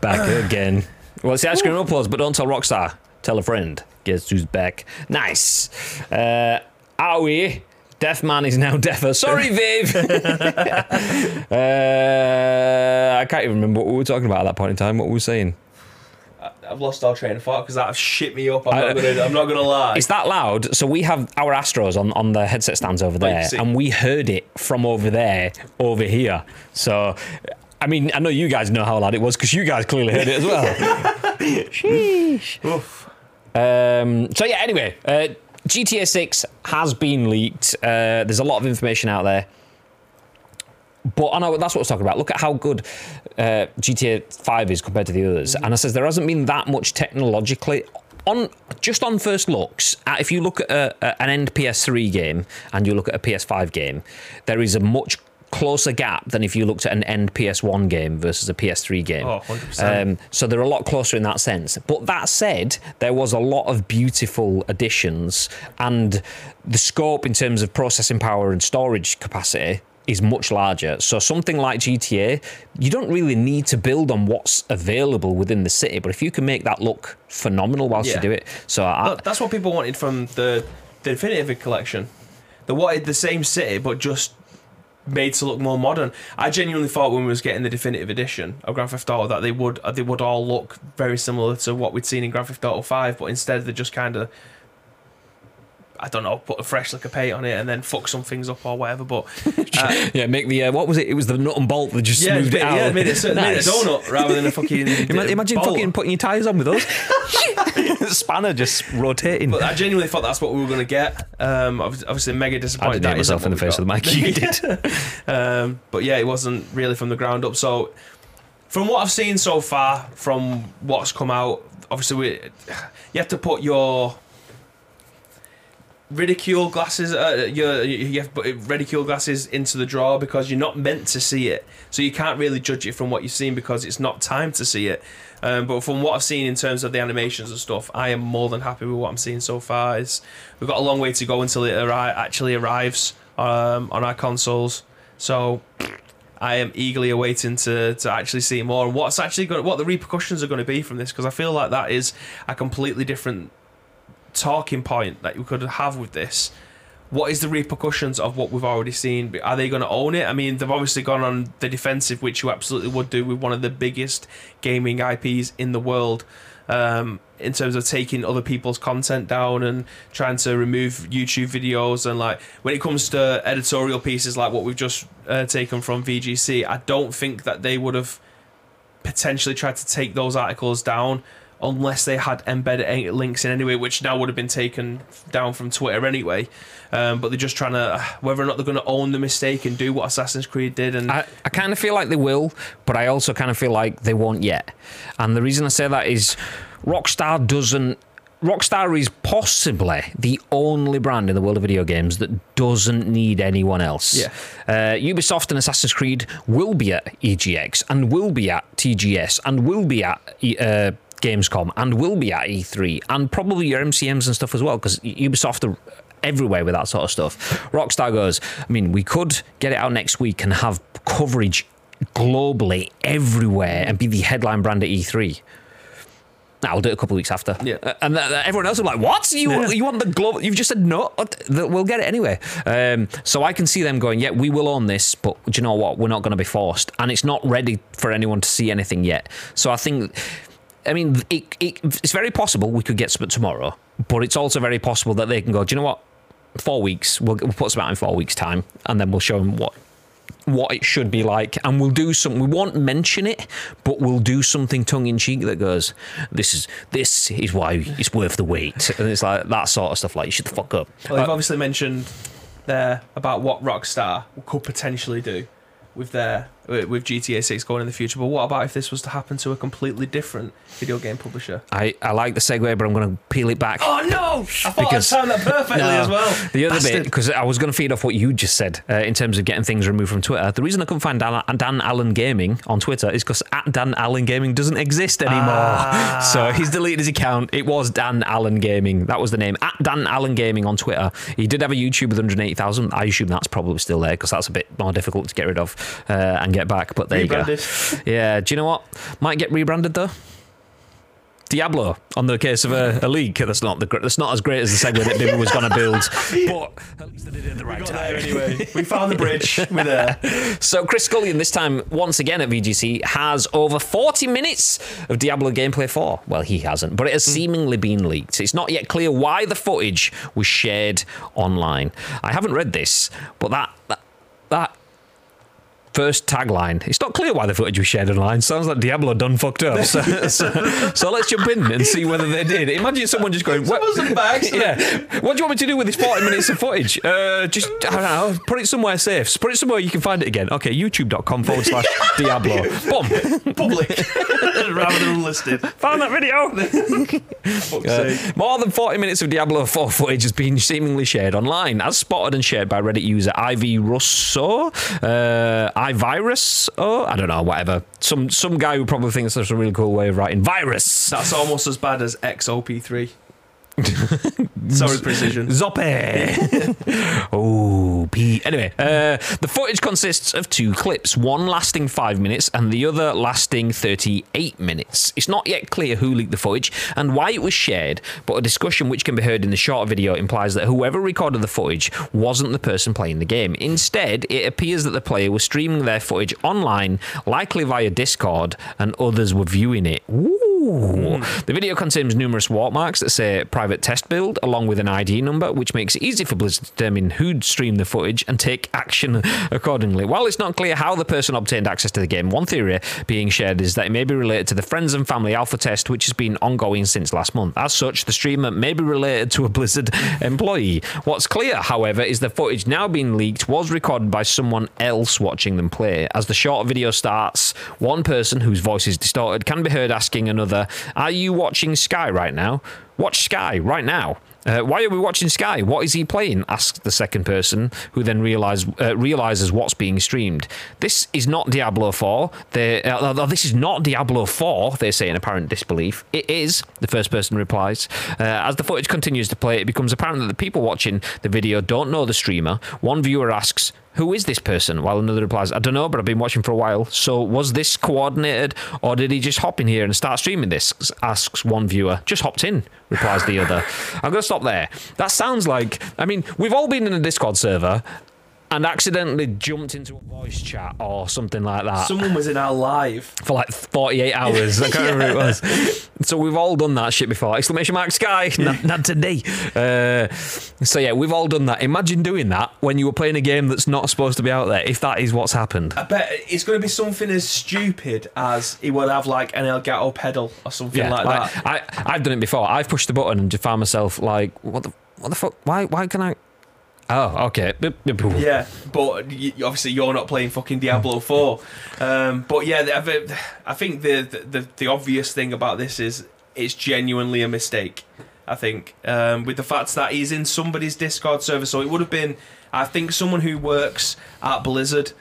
Back again. Well, see, Ice Cream Uploads, but don't tell Rockstar. Tell a friend. Guess who's back? Nice. Uh, are we? Deaf man is now deafer. Sorry, Viv. uh, I can't even remember what we were talking about at that point in time. What were we saying? I've lost all train of thought because that shit me up. I'm not gonna. I'm not gonna lie. It's that loud. So we have our Astros on, on the headset stands over there, and we heard it from over there over here. So, I mean, I know you guys know how loud it was because you guys clearly heard it as well. Sheesh. Oof. Um, so yeah. Anyway, uh, GTA 6 has been leaked. Uh, there's a lot of information out there. But I know that's what I was talking about. Look at how good uh, GTA 5 is compared to the others. And I says there hasn't been that much technologically on just on first looks. If you look at a, an end PS3 game and you look at a PS5 game, there is a much closer gap than if you looked at an end PS1 game versus a PS3 game. Oh, 100%. Um, so they're a lot closer in that sense. But that said, there was a lot of beautiful additions, and the scope in terms of processing power and storage capacity is much larger. So something like GTA, you don't really need to build on what's available within the city, but if you can make that look phenomenal whilst Yeah. you do it, so I, that's what people wanted from the the Definitive collection. They wanted the same city, but just made to look more modern. I genuinely thought when we was getting the definitive edition of Grand Theft Auto that they would they would all look very similar to what we'd seen in Grand Theft Auto Five, but instead they just kind of. I don't know, put a fresh lick of paint on it and then fuck some things up or whatever. But uh, yeah, make the uh, what was it? It was the nut and bolt that just yeah, smoothed it out. yeah, made it, made it a donut rather than a fucking. Ima- Imagine bolt. fucking putting your tyres on with us. Spanner just rotating. But I genuinely thought that's what we were going to get. Um, obviously, mega disappointed. I did hit that myself in the face with the mic. You did. Um, but yeah, it wasn't really from the ground up. So, from what I've seen so far, from what's come out, obviously, we, you have to put your ridicule glasses, uh, you have to ridicule glasses into the drawer because you're not meant to see it. So you can't really judge it from what you've seen because it's not time to see it. Um, but from what I've seen in terms of the animations and stuff, I am more than happy with what I'm seeing so far. It's, we've got a long way to go until it arri- actually arrives um, on our consoles. So I am eagerly awaiting to, to actually see more and what's actually going what the repercussions are going to be from this because I feel like that is a completely different talking point that you could have with this. What is the repercussions of what we've already seen? Are they going to own it? I mean, they've obviously gone on the defensive, which you absolutely would do with one of the biggest gaming IPs in the world. Um, in terms of taking other people's content down and trying to remove YouTube videos and like when it comes to editorial pieces like what we've just uh, taken from VGC, I don't think that they would have potentially tried to take those articles down unless they had embedded links in anyway, which now would have been taken down from Twitter anyway. Um, but they're just trying to whether or not they're going to own the mistake and do what Assassin's Creed did. And I, I kind of feel like they will, but I also kind of feel like they won't yet. And the reason I say that is Rockstar doesn't. Rockstar is possibly the only brand in the world of video games that doesn't need anyone else. Yeah. Uh, Ubisoft and Assassin's Creed will be at EGX and will be at TGS and will be at uh, Gamescom and will be at E3 and probably your MCMs and stuff as well because Ubisoft are everywhere with that sort of stuff. Rockstar goes, I mean, we could get it out next week and have coverage globally everywhere and be the headline brand at E3. Nah, I'll do it a couple of weeks after. Yeah. Uh, And th- th- everyone else is like, what? You, Yeah. you want the global? You've just said no. Th- We'll get it anyway. Um, so I can see them going, yeah, we will own this, but do you know what? We're not going to be forced. And it's not ready for anyone to see anything yet. So I think, I mean, it, it, it's very possible we could get something tomorrow, but it's also very possible that they can go, do you know what? Four weeks, we'll, we'll put something out in four weeks' time, and then we'll show them what what it should be like, and we'll do some. We won't mention it, but we'll do something tongue in cheek that goes, "This is this is why it's worth the wait," and it's like that sort of stuff. Like, you shut the fuck up. well, they've uh, obviously mentioned there about what Rockstar could potentially do with their with GTA 6 going in the future. But what about if this was to happen to a completely different video game publisher? I, I like the segue, but I'm going to peel it back. Oh no! I thought Because- I timed that perfectly No. as well. The other bit, because I was going to feed off what you just said uh, in terms of getting things removed from Twitter. The reason I couldn't find Dan, Dan Allen Gaming on Twitter is because at Dan Allen Gaming doesn't exist anymore. Ah. So he's deleted his account. It was Dan Allen Gaming. That was the name. At Dan Allen Gaming on Twitter. He did have a YouTube with 180,000. I assume that's probably still there because that's a bit more difficult to get rid of uh, and get back. But there you go. Yeah. Do you know what? Might get rebranded though. Diablo on the case of a, a leak. That's not the that's not as great as the segue that Bibby was going to build, but at least they did it at the right Got time. there anyway. we found the bridge. We're there. So Chris Scullion this time once again at VGC has over 40 minutes of Diablo gameplay 4. Well, he hasn't, but it has hmm. seemingly been leaked. It's not yet clear why the footage was shared online. I haven't read this, but that that, that First tagline. It's not clear why the footage was shared online. Sounds like Diablo done fucked up. So, so, so let's jump in and see whether they did. Imagine someone just going, "What- Someone's some bags. yeah. What do you want me to do with this 40 minutes of footage? Uh, just, I don't know, put it somewhere safe. Put it somewhere you can find it again. Okay, youtube.com forward slash Diablo. Boom. Public rather than unlisted. Found that video. Uh, more than 40 minutes of Diablo 4 footage has been seemingly shared online, as spotted and shared by Reddit user Ivy Russo, uh, iVirus, oh, I don't know, whatever. Some some guy who probably thinks that's a really cool way of writing virus. That's almost as bad as XOP3. Sorry, precision. Zoppe. oh, P. Anyway, uh, the footage consists of two clips, one lasting five minutes and the other lasting 38 minutes. It's not yet clear who leaked the footage and why it was shared, but a discussion which can be heard in the short video implies that whoever recorded the footage wasn't the person playing the game. Instead, it appears that the player was streaming their footage online, likely via Discord, and others were viewing it. Ooh. The video contains numerous watermarks that say private test build, along with an ID number, which makes it easy for Blizzard to determine who'd stream the footage and take action accordingly. While it's not clear how the person obtained access to the game, one theory being shared is that it may be related to the Friends and Family alpha test, which has been ongoing since last month. As such, the streamer may be related to a Blizzard employee. What's clear, however, is the footage now being leaked was recorded by someone else watching them play. As the short video starts, one person whose voice is distorted can be heard asking another, Are you watching Sky right now? Watch Sky right now. Uh, why are we watching Sky? What is he playing? asks the second person, who then realize, uh, realizes what's being streamed. This is not Diablo 4. They, uh, this is not Diablo 4, they say in apparent disbelief. It is, the first person replies. Uh, as the footage continues to play, it becomes apparent that the people watching the video don't know the streamer. One viewer asks, who is this person? While another replies, I don't know, but I've been watching for a while. So was this coordinated, or did he just hop in here and start streaming this? Asks one viewer. Just hopped in, replies the other. I'm going to stop there. That sounds like, I mean, we've all been in a Discord server and accidentally jumped into a voice chat or something like that Someone was in our live. for like 48 hours. I can't remember who it was. So we've all done that shit before. Exclamation mark sky. Not, not today. Uh, so yeah, we've all done that. Imagine doing that when you were playing a game that's not supposed to be out there. If that is what's happened. I bet it's going to be something as stupid as he would have like an Elgato pedal or something Yeah, like, like, that. I, I've done it before. I've pushed the button and just found myself like, what the, what the fuck? Why, why can I? Oh, okay. Yeah, but obviously you're not playing fucking Diablo Four. Um, but yeah, I think the, the the obvious thing about this is it's genuinely a mistake. I think um, with the fact that he's in somebody's Discord server, so it would have been, I think, someone who works at Blizzard,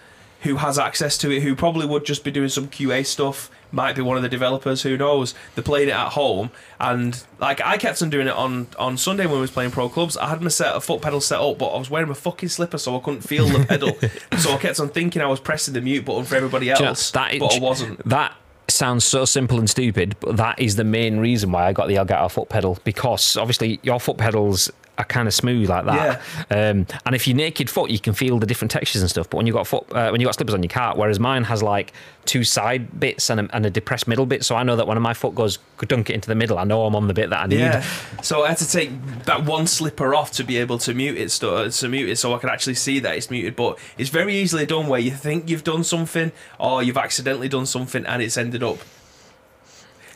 who has access to it, who probably would just be doing some QA stuff. Might be one of the developers, who knows? They're playing it at home, and like I kept on doing it on on Sunday when we was playing pro clubs. I had my set a foot pedal set up, but I was wearing my fucking slipper, so I couldn't feel the pedal. so I kept on thinking I was pressing the mute button for everybody Do you know, else, but I wasn't. That sounds so simple and stupid, but that is the main reason why I got the Elgato foot pedal because obviously your foot pedals are kind of smooth like that. Um, and if you're naked foot, you can feel the different textures and stuff. But when you've got foot, uh, when you got slippers on, you can't. Whereas mine has like two side bits and a, and a depressed middle bit, so I know that when my foot goes dunk it into the middle, I know I'm on the bit that I need. Yeah. So I had to take that one slipper off to be able to mute it, sto- to mute it, so I could actually see that it's muted. But it's very easily done where you think you've done something, or you've accidentally done something, and it's ended up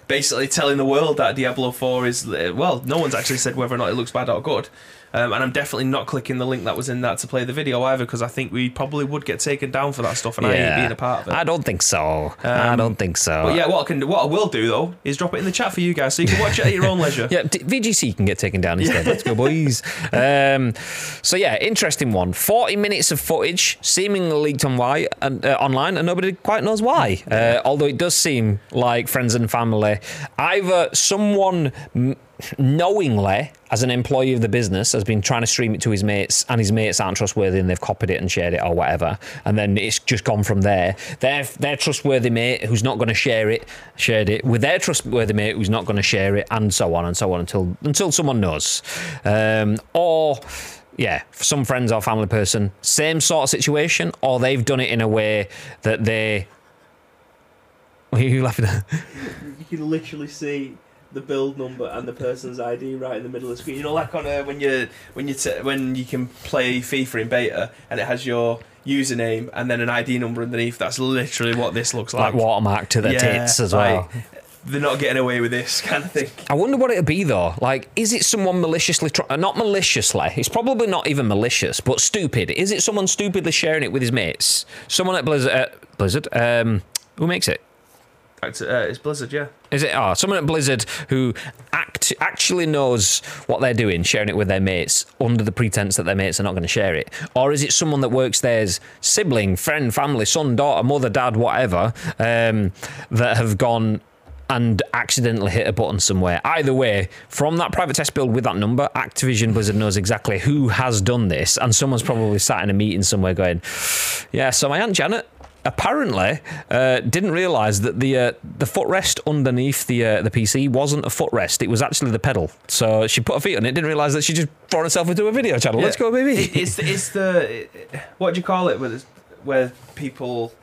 basically telling the world that Diablo Four is well. No one's actually said whether or not it looks bad or good. Um, and I'm definitely not clicking the link that was in that to play the video either because I think we probably would get taken down for that stuff, and I ain't being a part of it. I don't think so. I Um, don't think so. but yeah, what I can what I will do though is drop it in the chat for you guys so you can watch it at your own leisure. Yeah, VGC can get taken down instead. Let's go, boys. Um, so yeah, interesting one. Forty minutes of footage, seemingly leaked on why and uh, online, and nobody quite knows why. Uh, although it does seem like friends and family, either someone. M- knowingly as an employee of the business has been trying to stream it to his mates and his mates aren't trustworthy and they've copied it and shared it or whatever and then it's just gone from there their their trustworthy mate who's not going to share it shared it with their trustworthy mate who's not going to share it and so on and so on until until someone knows um, or yeah, some friends or family person, same sort of situation, or they've done it in a way that they. What are you laughing at? You can literally see the build number and the person's ID right in the middle of the screen. You know, like on a, when you when you t- when you can play FIFA in beta and it has your username and then an ID number underneath. That's literally what this looks Like like. watermark to their Yeah, tits as like, well. They're not getting away with this kind of thing. I wonder what it'd be though. Like, is it someone maliciously, uh, not maliciously, it's probably not even malicious, but stupid. Is it someone stupidly sharing it with his mates? Someone at Blizzard, uh, Blizzard, um, who makes it? It's, uh, it's Blizzard, yeah. Is it? Oh, someone at Blizzard who act actually knows what they're doing, sharing it with their mates under the pretense that their mates are not going to share it, or is it someone that works there's sibling, friend, family, son, daughter, mother, dad, whatever, um, that have gone and accidentally hit a button somewhere. Either way, from that private test build with that number, Activision Blizzard knows exactly who has done this, and someone's probably sat in a meeting somewhere going, "Yeah, so my aunt Janet." Apparently, uh, didn't realise that the uh, the footrest underneath the uh, the PC wasn't a footrest; it was actually the pedal. So she put her feet on it. Didn't realise that she just thrown herself into a video channel. Let's go, baby! It, it's it's the what do you call it? Where where people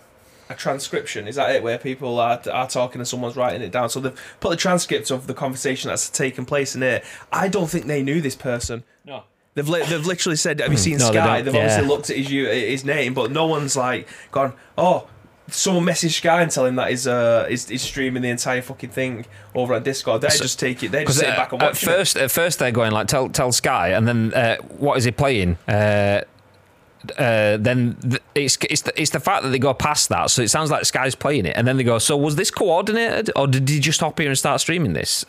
a transcription is that it? Where people are are talking and someone's writing it down. So they've put the transcript of the conversation that's taken place in here. I don't think they knew this person. no. They've li- they've literally said, "Have you seen No, Sky?" don't, They've yeah. obviously looked at his his name, but no one's like gone. Oh, someone messaged Sky and tell him that he's uh he's, he's streaming the entire fucking thing over on Discord. They just take it. They just sit back and at watch it. first, at first they're going like tell tell Sky, and then uh, what is he playing? Uh, uh, then th- it's it's the, it's the fact that they go past that, so it sounds like Sky's playing it, and then they go, so was this coordinated, or did he just hop here and start streaming this?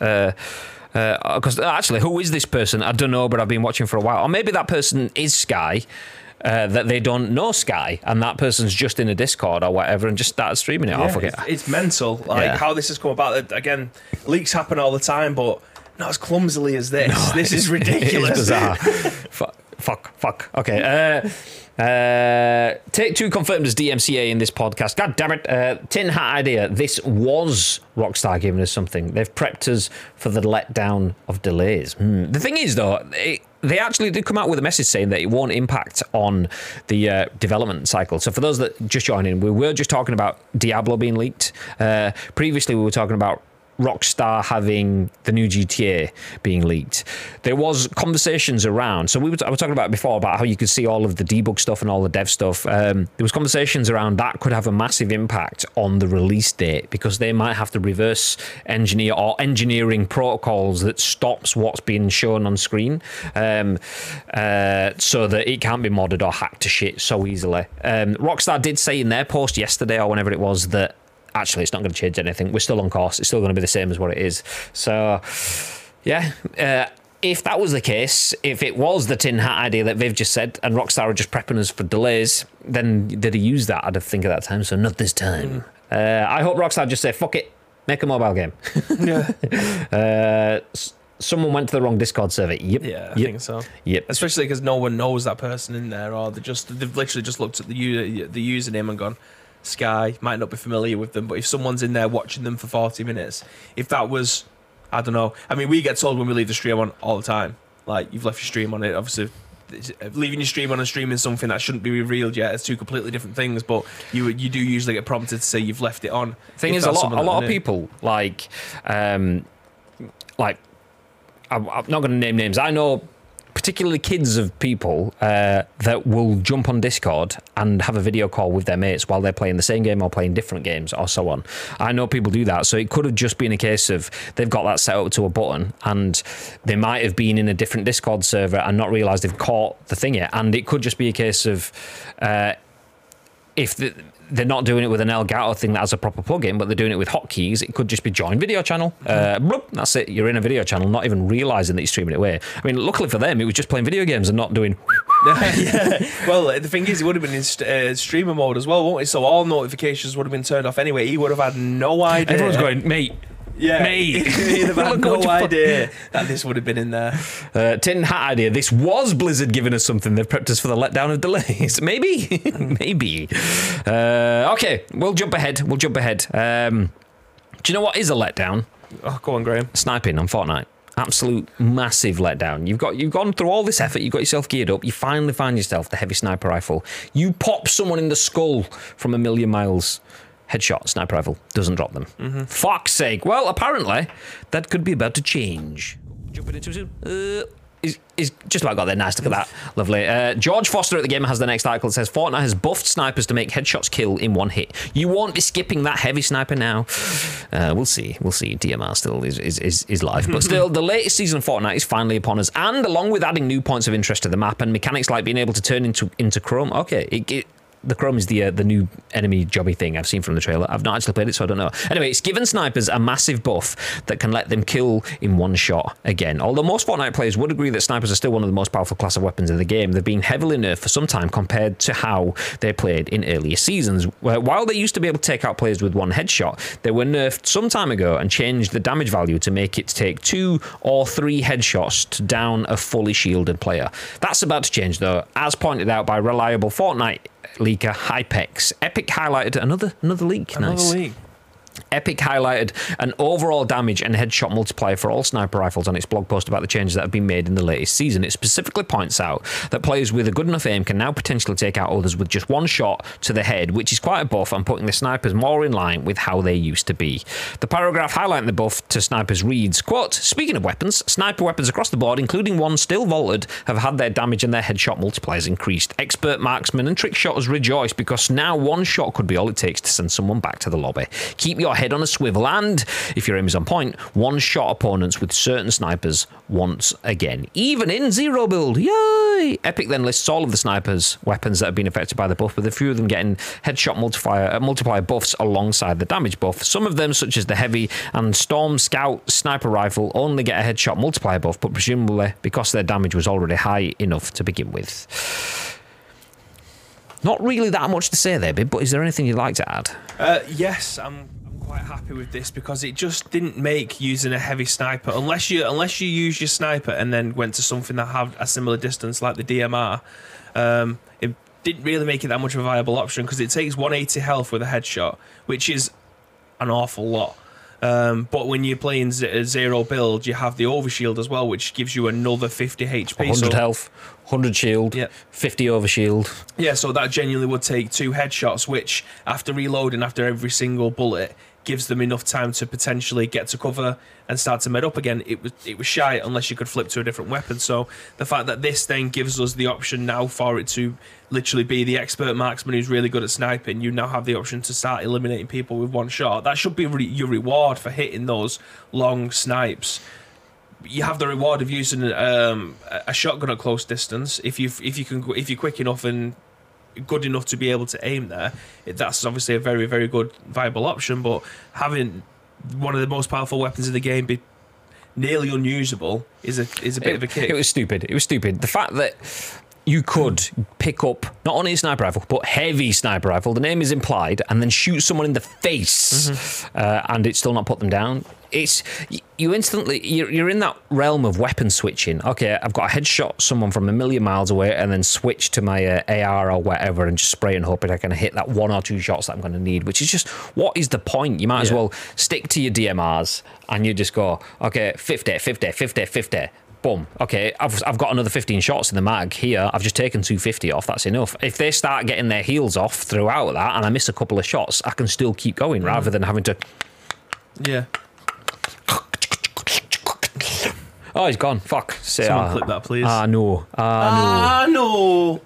Because uh, 'cause actually, who is this person? I don't know, but I've been watching for a while, or maybe that person is Sky. Uh, that they don't know Sky, and that person's just in a Discord or whatever, and just started streaming it. oh, Yeah, fuck it. it's, it's mental. Like Yeah. how this has come about. Again, leaks happen all the time, but not as clumsily as this. this is ridiculous. It is bizarre. fuck, fuck. Okay. Uh, uh, take two confirmed as DMCA in this podcast. God damn it. Uh, tin hat idea. This was Rockstar giving us something. They've prepped us for the letdown of delays. Hmm. The thing is, though, it, they actually did come out with a message saying that it won't impact on the uh, development cycle. So, for those that just joined in, we were just talking about Diablo being leaked. Uh, previously, we were talking about Rockstar having the new GTA being leaked. There was conversations around. So we were, I was talking about before about how you could see all of the debug stuff and all the dev stuff. Um, there was conversations around that could have a massive impact on the release date because they might have to reverse engineer or engineering protocols that stops what's being shown on screen, um, uh, so that it can't be modded or hacked to shit so easily. Um, Rockstar did say in their post yesterday or whenever it was that actually it's not going to change anything. We're still on course. It's still going to be the same as what it is. So, yeah. Uh, if that was the case, if it was the tin hat idea that Viv just said, and Rockstar are just prepping us for delays, then did he use that? I'd have think at that time. So not this time. Uh, I hope Rockstar just say fuck it, make a mobile game. yeah, Uh, someone went to the wrong Discord server. Yep. yeah, I Yep. think so. Yep. Especially because no one knows that person in there, or they just they've literally just looked at the the username and gone. Sky might not be familiar with them, but if someone's in there watching them for forty minutes, if that was, I don't know. I mean, we get told when we leave the stream on all the time, like you've left your stream on it. Obviously, leaving your stream on and streaming something that shouldn't be revealed yet. It's two completely different things, but you you do usually get prompted to say you've left it on. thing is, a lot, a lot of people like, um, like, I'm, I'm not going to name names. I know particularly kids of people uh, that will jump on Discord and have a video call with their mates while they're playing the same game or playing different games or so on. I know people do that, so it could have just been a case of they've got that set up to a button and they might have been in a different Discord server and not realised they've caught the thing yet. And it could just be a case of uh, if the, they're not doing it with an Elgato thing that has a proper plugin, but they're doing it with hotkeys. It could just be join video channel. Uh, bloop, that's it. You're in a video channel, not even realizing that you're streaming it away. I mean, luckily for them, it was just playing video games and not doing. yeah. Well, the thing is, it would have been in st- uh, streamer mode as well, won't he? So all notifications would have been turned off anyway. He would have had no idea. Everyone's going, mate. Yeah, mate. He'd have had no what you put- idea that this would have been in there. Uh, tin hat idea. This was Blizzard giving us something. They've prepped us for the letdown of delays. Maybe, maybe. Uh, okay, we'll jump ahead. We'll jump ahead. Um, do you know what is a letdown? Oh, go on, Graham. sniping on Fortnite. Absolute massive letdown. You've got you've gone through all this effort. You've got yourself geared up. You finally find yourself the heavy sniper rifle. You pop someone in the skull from a million miles. Headshot sniper rifle doesn't drop them. Fuck's sake. Well, apparently that could be about to change. Jumping into soon. Uh, He's, he's just about got there. Nice. Look at that. Lovely. Uh, George Foster at the game has the next article. It says Fortnite has buffed snipers to make headshots kill in one hit. You won't be skipping that heavy sniper now. Uh, we'll see. We'll see. DMR still is, is, is, is live. But still, the latest season of Fortnite is finally upon us. And along with adding new points of interest to the map and mechanics like being able to turn into, into Chrome, okay, it, it, the Chrome is the uh, the new enemy jobby thing I've seen from the trailer. I've not actually played it, so I don't know. Anyway, it's given snipers a massive buff that can let them kill in one shot again. Although most Fortnite players would agree that snipers are still one of the most powerful class of weapons in the game, they've been heavily nerfed for some time compared to how they played in earlier seasons. While they used to be able to take out players with one headshot, they were nerfed some time ago and changed the damage value to make it take two or three headshots to down a fully shielded player. That's about to change though, as pointed out by reliable Fortnite leaker Hypex. Epic highlighted another another leak. Another nice. league. Epic highlighted an overall damage and headshot multiplier for all sniper rifles on its blog post about the changes that have been made in the latest season. It specifically points out that players with a good enough aim can now potentially take out others with just one shot to the head, which is quite a buff and putting the snipers more in line with how they used to be. The paragraph highlighting the buff to snipers reads, quote, Speaking of weapons, sniper weapons across the board, including one still vaulted, have had their damage and their headshot multipliers increased. Expert marksmen and trick shotters rejoice because now one shot could be all it takes to send someone back to the lobby. Keep your head on a swivel and, if your aim is on point, one shot opponents with certain snipers once again. Even in zero build. Yay! Epic then lists all of the snipers' weapons that have been affected by the buff, with a few of them getting headshot multiplier, uh, multiplier buffs alongside the damage buff. Some of them, such as the heavy and storm scout sniper rifle, only get a headshot multiplier buff, but presumably because their damage was already high enough to begin with. Not really that much to say there, Bib, but is there anything you'd like to add? Uh, yes, I'm quite happy with this because it just didn't make using a heavy sniper unless you unless you use your sniper and then went to something that had a similar distance like the DMR. Um, it didn't really make it that much of a viable option because it takes 180 health with a headshot, which is an awful lot. Um, but when you're playing z- zero build, you have the overshield as well, which gives you another 50 HP. 100 so- health, 100 shield, Yeah. 50 over shield. Yeah, so that genuinely would take two headshots, which after reloading after every single bullet gives them enough time to potentially get to cover and start to med up again. It was it was shy unless you could flip to a different weapon. So the fact that this then gives us the option now for it to literally be the expert marksman who's really good at sniping, you now have the option to start eliminating people with one shot. That should be re- your reward for hitting those long snipes you have the reward of using um, a shotgun at close distance if you if you can if you're quick enough and good enough to be able to aim there. That's obviously a very very good viable option. But having one of the most powerful weapons in the game be nearly unusable is a is a bit it, of a kick. It was stupid. It was stupid. The fact that you could pick up not only a sniper rifle but heavy sniper rifle. The name is implied, and then shoot someone in the face, Mm-hmm. uh, and it still not put them down. It's you instantly you're, you're in that realm of weapon switching. Okay, I've got a headshot someone from a million miles away, and then switch to my uh, AR or whatever, and just spray and hope that I can hit that one or two shots that I'm going to need. Which is just what is the point? You might as well stick to your DMRs, and you just go okay, 50, 50, 50, 50 boom. Okay, I've, I've got another 15 shots in the mag here. I've just taken 250 off. That's enough. If they start getting their heels off throughout that and I miss a couple of shots, I can still keep going mm. rather than having to. yeah. Oh, he's gone. Fuck. Say, Someone ah, clip that, please. Ah, no. Ah, Ah, no. no.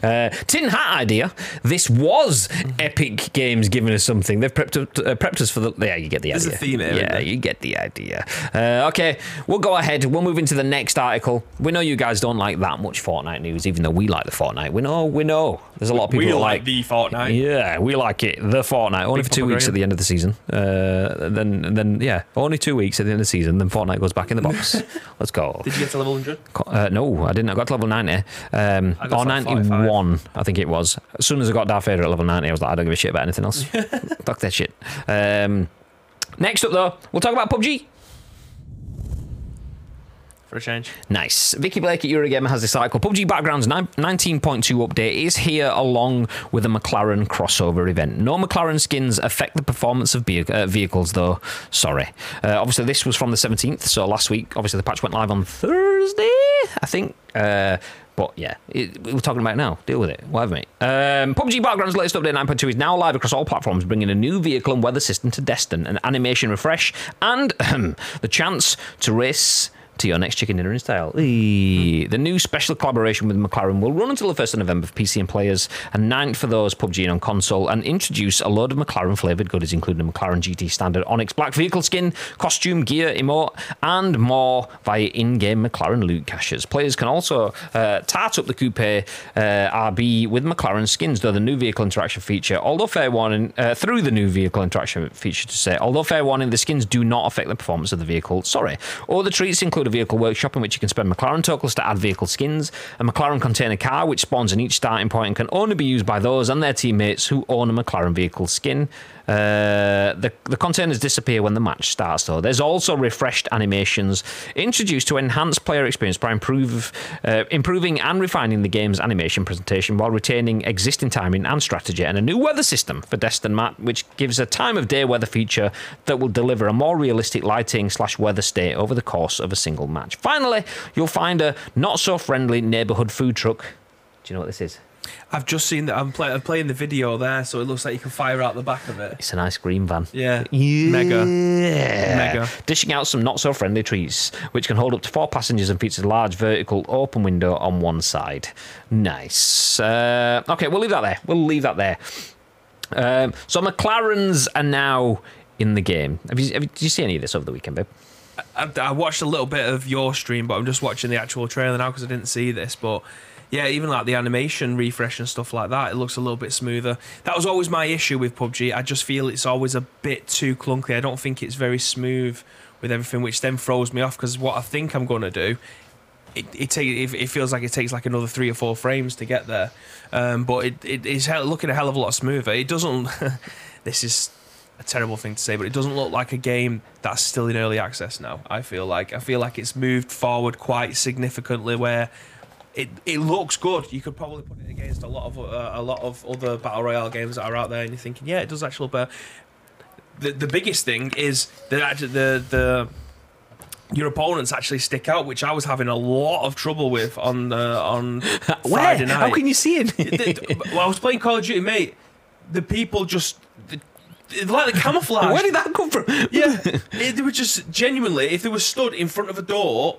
Uh, tin hat idea. This was Epic Games giving us something. They've prepped, uh, prepped us for the. Yeah, you get the There's a idea. theme Yeah, you get the idea. Uh, okay, we'll go ahead. We'll move into the next article. We know you guys don't like that much Fortnite news, even though we like the Fortnite. We know, we know. There's a lot of people We that like the Fortnite. Yeah, we like it. The Fortnite. Only Big for two Papa weeks Graham. at the end of the season. Uh, then, then yeah, only two weeks at the end of the season. Then Fortnite goes back in the box. Let's go. Did you get to level 100? Uh, no, I didn't. I got to level 90. Um, or like 91, I think it was. As soon as I got Darth Vader at level 90, I was like, I don't give a shit about anything else. Fuck that shit. Um, next up, though, we'll talk about PUBG. For a change. Nice. Vikki Blake at Eurogamer has this article. PUBG Battlegrounds 19.2 update is here along with a McLaren crossover event. No McLaren skins affect the performance of uh, vehicles, though. Sorry. Uh, obviously, this was from the 17th, so last week. Obviously, the patch went live on Thursday, I think. Uh, but yeah, it, we're talking about now. Deal with it. Whatever, mate. Um, PUBG Battlegrounds latest update 9.2 is now live across all platforms, bringing a new vehicle and weather system to Deston, an animation refresh, and the chance to race to your next chicken dinner in style. Eee. The new special collaboration with McLaren will run until the 1st of November for PC and players, and 9th for those PUBG and on console, and introduce a load of McLaren flavoured goodies, including a McLaren GT standard Onyx Black vehicle skin, costume, gear, emote, and more via in-game McLaren loot caches. Players can also uh, tart up the Coupe uh, RB with McLaren skins, though the new vehicle interaction feature, although fair warning, uh, through the new vehicle interaction feature to say, although fair warning, the skins do not affect the performance of the vehicle. Sorry. All the treats include vehicle workshop in which you can spend McLaren tokens to add vehicle skins, a McLaren container car which spawns in each starting point and can only be used by those and their teammates who own a McLaren vehicle skin. Uh, the, the containers disappear when the match starts, though. There's also refreshed animations introduced to enhance player experience by improve, uh, improving and refining the game's animation presentation while retaining existing timing and strategy, and a new weather system for Deston Map, which gives a time of day weather feature that will deliver a more realistic lighting slash weather state over the course of a single match. Finally, you'll find a not so friendly neighborhood food truck. Do you know what this is? I've just seen that. I'm, play, I'm playing the video there, so it looks like you can fire out the back of it. It's an ice cream van. Yeah. Yeah. Mega. Mega. Mega. Dishing out some not so friendly treats, which can hold up to four passengers and features a large vertical open window on one side. Nice. Uh, okay, we'll leave that there. We'll leave that there. Um, so McLarens are now in the game. Have you, have you, did you see any of this over the weekend, babe? I, I watched a little bit of your stream, but I'm just watching the actual trailer now because I didn't see this. But yeah, even like the animation refresh and stuff like that, it looks a little bit smoother. That was always my issue with PUBG. I just feel it's always a bit too clunky. I don't think it's very smooth with everything, which then throws me off because what I think I'm going to do. It, it, take, it, feels like it takes like another three or four frames to get there, um, but it, it, it's looking a hell of a lot smoother. It doesn't. this is a terrible thing to say, but it doesn't look like a game that's still in early access now. I feel like I feel like it's moved forward quite significantly. Where it, it looks good. You could probably put it against a lot of uh, a lot of other battle royale games that are out there, and you're thinking, yeah, it does actually look better. The the biggest thing is that actually the the your opponents actually stick out, which I was having a lot of trouble with on uh, on Friday night. How can you see it? The- well, I was playing Call of Duty, mate. The people just the, like the camouflage. Where did that come from? Yeah, they were just genuinely. If they were stood in front of a door,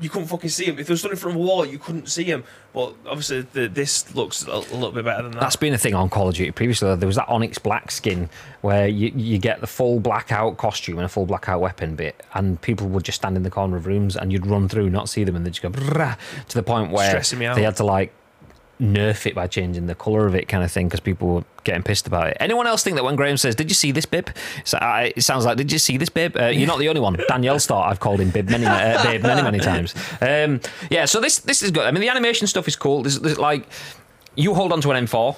you couldn't fucking see him. If they stood in front of a wall, you couldn't see him. But obviously, the, this looks a, a little bit better than that. That's been a thing on Call of Duty previously. There was that Onyx Black skin where you, you get the full blackout costume and a full blackout weapon bit, and people would just stand in the corner of rooms and you'd run through, not see them, and they'd just go to the point where Stressing me out. they had to like nerf it by changing the colour of it, kind of thing, because people were getting pissed about it. Anyone else think that when Graham says, "Did you see this bib?" So, uh, it sounds like, "Did you see this bib?" Uh, you're not the only one. Danielle's thought I've called him bib many, uh, babe many, many times. Um, yeah, so this this is good. I mean, the animation stuff is cool. There's, there's like you hold onto an M4.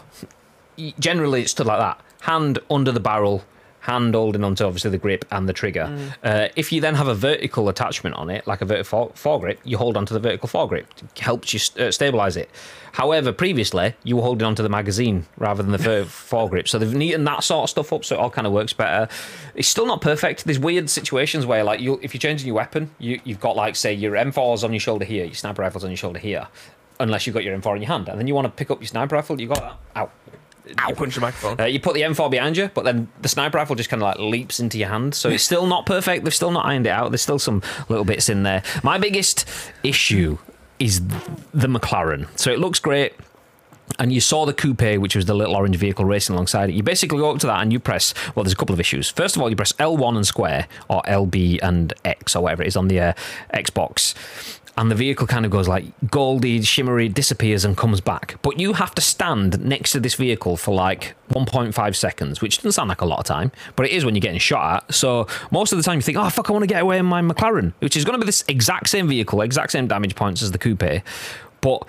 Generally, it's stood like that: hand under the barrel, hand holding onto obviously the grip and the trigger. Uh, if you then have a vertical attachment on it, like a vertical foregrip, you hold onto the vertical foregrip. It helps you st- uh, stabilize it. However, previously you were holding onto the magazine rather than the ver- foregrip, so they've neatened that sort of stuff up, so it all kind of works better. It's still not perfect. There's weird situations where, like, you if you're changing your weapon, you you've got like say your M4s on your shoulder here, your sniper rifles on your shoulder here, unless you've got your M4 in your hand, and then you want to pick up your sniper rifle, you got that out. You punch the microphone. Uh, you put the M4 behind you, but then the sniper rifle just kind of like leaps into your hand. So it's still not perfect. They've still not ironed it out. There's still some little bits in there. My biggest issue is the McLaren. So it looks great. And you saw the coupe, which was the little orange vehicle racing alongside it. You basically go up to that and you press. Well, there's a couple of issues. First of all, you press L1 and square, or LB and X, or whatever it is on the uh, Xbox and the vehicle kind of goes like goldy, shimmery, disappears and comes back. But you have to stand next to this vehicle for like 1.5 seconds, which doesn't sound like a lot of time, but it is when you're getting shot at. So most of the time you think, oh, fuck, I want to get away in my McLaren, which is going to be this exact same vehicle, exact same damage points as the coupe. But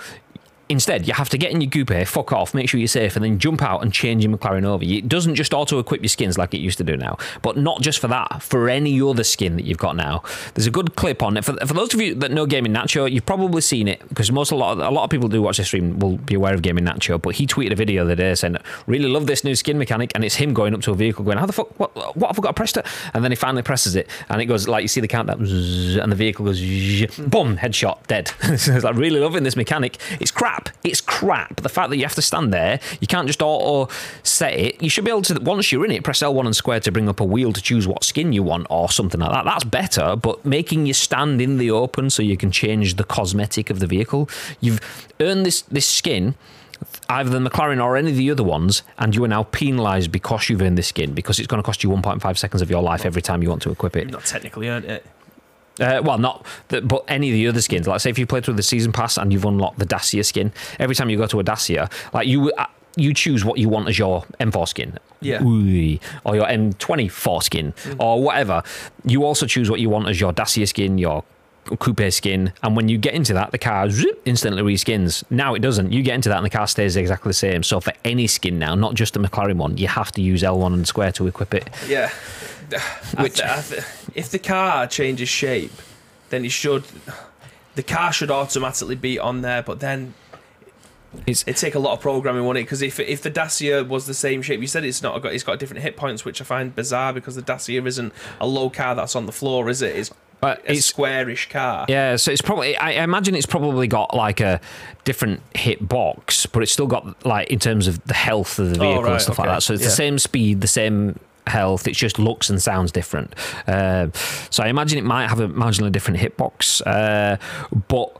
Instead, you have to get in your coupe, fuck off, make sure you're safe, and then jump out and change your McLaren over. It doesn't just auto equip your skins like it used to do now, but not just for that, for any other skin that you've got now. There's a good clip on it. For, for those of you that know Gaming Nacho, you've probably seen it because most a lot, of, a lot of people do watch this stream will be aware of Gaming Nacho, but he tweeted a video the other day saying, Really love this new skin mechanic, and it's him going up to a vehicle going, How the fuck, what, what have I got to press it? And then he finally presses it, and it goes like you see the countdown, and the vehicle goes, boom, headshot, dead. it's like, really loving this mechanic. It's crap. It's crap crap. The fact that you have to stand there, you can't just auto set it. You should be able to, once you're in it, press L1 and square to bring up a wheel to choose what skin you want or something like that. That's better, but making you stand in the open so you can change the cosmetic of the vehicle, you've earned this, this skin either the McLaren or any of the other ones, and you are now penalised because you've earned this skin because it's going to cost you 1.5 seconds of your life every time you want to equip it. Not technically earned it. Uh, well, not the, but any of the other skins. Like, say if you played through the season pass and you've unlocked the Dacia skin, every time you go to a Dacia, like you uh, you choose what you want as your M4 skin, yeah, Ooh, or your M24 skin, mm. or whatever. You also choose what you want as your Dacia skin, your coupe skin, and when you get into that, the car zip, instantly reskins. Now it doesn't. You get into that, and the car stays exactly the same. So for any skin now, not just the McLaren one, you have to use L1 and square to equip it. Yeah. Which, I th- I th- if the car changes shape, then it should. The car should automatically be on there, but then it's, it take a lot of programming, wouldn't it? Because if if the Dacia was the same shape, you said it's not got it's got different hit points, which I find bizarre because the Dacia isn't a low car that's on the floor, is it? It's but a it's squarish car. Yeah, so it's probably I imagine it's probably got like a different hit box, but it's still got like in terms of the health of the oh, vehicle oh, right, and stuff okay. like that. So it's yeah. the same speed, the same health. It just looks and sounds different. Uh, so I imagine it might have a marginally different hitbox, uh, but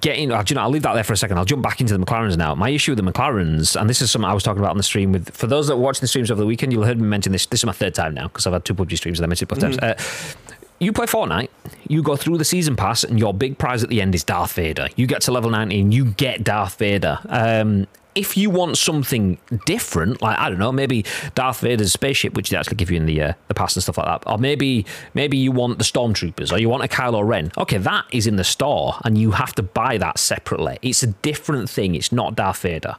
getting, uh, you know, I'll leave that there for a second. I'll jump back into the McLarens now. My issue with the McLarens, and this is something I was talking about on the stream with, for those that were watching the streams over the weekend, you'll have heard me mention this. This is my third time now because I've had two PUBG streams and I mentioned it both mm. times. Uh, you play Fortnite, you go through the season pass, and your big prize at the end is Darth Vader. You get to level 19, you get Darth Vader. Um, if you want something different, like I don't know, maybe Darth Vader's spaceship, which they actually give you in the uh, the past and stuff like that, or maybe maybe you want the stormtroopers, or you want a Kylo Ren. Okay, that is in the store, and you have to buy that separately. It's a different thing. It's not Darth Vader.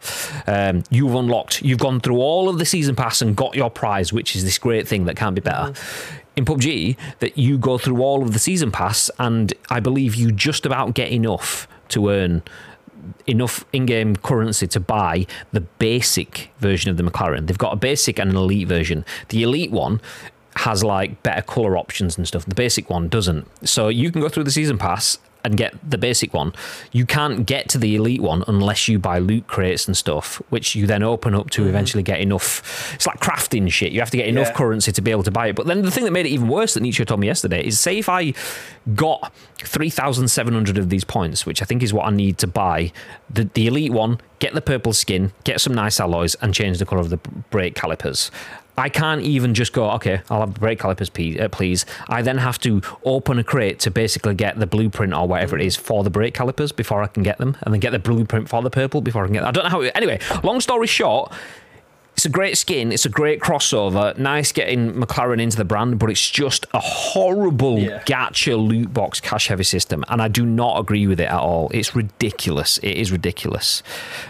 Um, you've unlocked. You've gone through all of the season pass and got your prize, which is this great thing that can't be better. Mm-hmm in PUBG that you go through all of the season pass, and I believe you just about get enough to earn enough in-game currency to buy the basic version of the McLaren. They've got a basic and an elite version. The elite one has like better color options and stuff. The basic one doesn't. So you can go through the season pass and get the basic one. You can't get to the elite one unless you buy loot crates and stuff, which you then open up to mm-hmm. eventually get enough. It's like crafting shit. You have to get enough yeah. currency to be able to buy it. But then the thing that made it even worse that Nietzsche told me yesterday is say if I got 3,700 of these points, which I think is what I need to buy the, the elite one, get the purple skin, get some nice alloys, and change the color of the brake calipers. I can't even just go, okay, I'll have the brake calipers, uh, please. I then have to open a crate to basically get the blueprint or whatever it is for the brake calipers before I can get them, and then get the blueprint for the purple before I can get them. I don't know how. It, anyway, long story short, it's a great skin. It's a great crossover. Nice getting McLaren into the brand, but it's just a horrible yeah. gacha loot box cash heavy system, and I do not agree with it at all. It's ridiculous. It is ridiculous.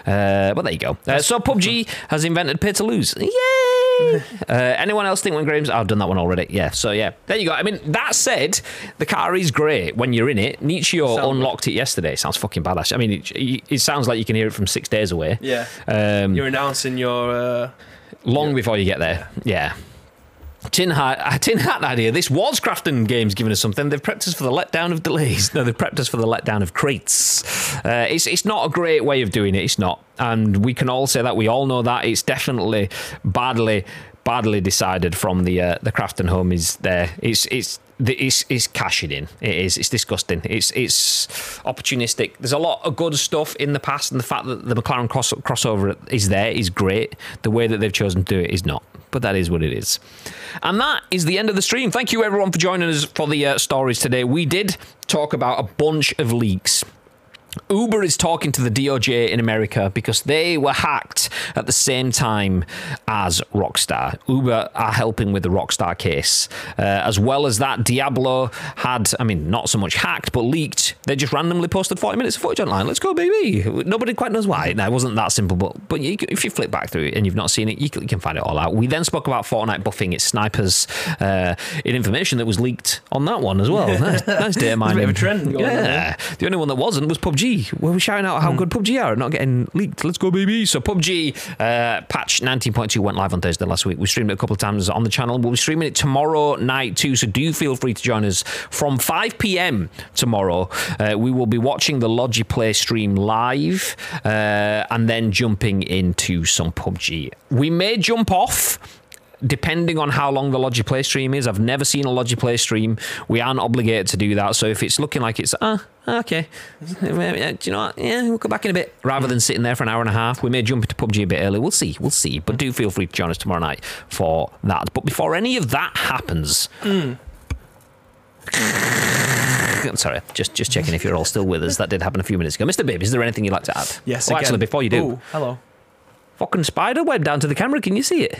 Uh, but there you go. Uh, so PUBG has invented pay to lose. Yay! Uh, anyone else think when Graham's? Oh, I've done that one already. Yeah. So yeah, there you go. I mean, that said, the car is great when you're in it. Nietzsche unlocked it yesterday. Sounds fucking badass. I mean, it, it, sounds like you can hear it from six days away. Yeah. Um, you're announcing your. Uh, long yeah. before you get there. Yeah. Tin Hat, Tin Hat idea. This was Krafton Games giving us something. They've prepped us for the letdown of delays. No, they've prepped us for the letdown of crates. Uh, it's it's not a great way of doing it. It's not, and we can all say that. We all know that it's definitely badly badly decided from the uh, the Krafton home is there. It's it's it's, it's cashing in. It is. It's disgusting. It's it's opportunistic. There's a lot of good stuff in the past, and the fact that the McLaren cross, crossover is there is great. The way that they've chosen to do it is not. But that is what it is. And that is the end of the stream. Thank you everyone for joining us for the uh, stories today. We did talk about a bunch of leaks Uber is talking to the DOJ in America because they were hacked at the same time as Rockstar. Uber are helping with the Rockstar case. Uh, as well as that, Diablo had, I mean, not so much hacked, but leaked. They just randomly posted 40 minutes of footage online. Let's go, baby. Nobody quite knows why. Now, it wasn't that simple, but, but you, if you flip back through it and you've not seen it, you can, you can find it all out. We then spoke about Fortnite buffing its snipers uh, in information that was leaked on that one as well. nice, nice data mining. a bit of a trend. Yeah. The only one that wasn't was PUBG. Where we're shouting out how mm. good PUBG are, not getting leaked. Let's go, baby. So PUBG uh, patch 19.2 went live on Thursday last week. We streamed it a couple of times on the channel. We'll be streaming it tomorrow night too. So do feel free to join us from 5 p.m. tomorrow. Uh, we will be watching the Logi Play stream live uh, and then jumping into some PUBG. We may jump off depending on how long the Logi Play stream is. I've never seen a Logi Play stream. We aren't obligated to do that. So if it's looking like it's, ah, okay, do you know what? Yeah, we'll come back in a bit. Rather than sitting there for an hour and a half, we may jump into PUBG a bit early. We'll see. We'll see. But do feel free to join us tomorrow night for that. But before any of that happens, mm. Sorry, just just checking if you're all still with us. That did happen a few minutes ago. Mr. Bib, is there anything you'd like to add? Yes. Oh, actually, before you do, Ooh, hello. Fucking spider web down to the camera. Can you see it?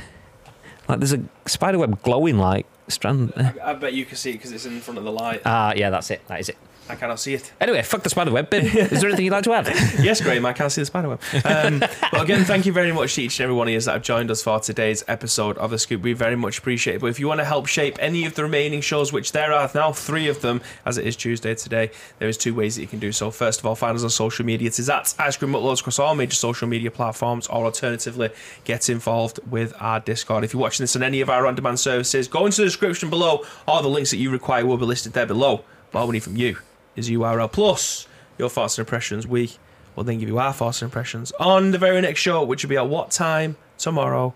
Like there's a spider web glowing like strand. I, I bet you can see it because it's in front of the light. Ah, uh, yeah, that's it. That is it. I cannot see it. Anyway, fuck the spider web. Is there anything you'd like to add? yes, Graham, I can't see the spider web. Um, but again, thank you very much to each and every one of you that have joined us for today's episode of The Scoop. We very much appreciate it. But if you want to help shape any of the remaining shows, which there are now three of them, as it is Tuesday today, there is two ways that you can do so. First of all, find us on social media. It is at Ice Cream Uploads across all major social media platforms, or alternatively, get involved with our Discord. If you're watching this on any of our on demand services, go into the description below. All the links that you require will be listed there below. But all we need from you is URL plus your thoughts and impressions. We will then give you our thoughts and impressions on the very next show, which will be at what time tomorrow,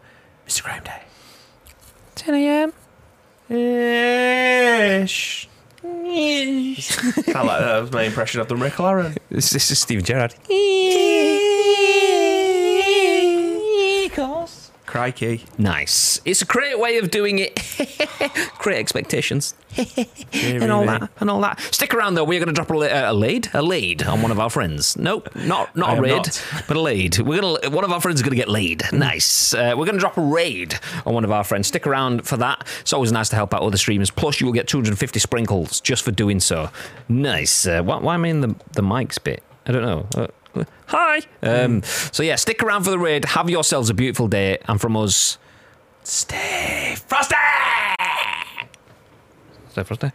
Mr. Graham Day? 10 a.m. Ish. I like that. that was my impression of the McLaren. This, this is Steve Gerrard. Crikey. Nice. It's a great way of doing it. Great expectations. and all that. And all that. Stick around though. We're going to drop a, a lead, a lead on one of our friends. Nope, not not a raid, not. but a lead. We're gonna one of our friends is going to get laid. Nice. Uh, we're going to drop a raid on one of our friends. Stick around for that. It's always nice to help out other streamers. Plus, you will get 250 sprinkles just for doing so. Nice. Uh, why, why am I in the the mics bit? I don't know. Uh, Hi. Um, so yeah, stick around for the raid. Have yourselves a beautiful day, and from us, stay frosty. Stay frosty.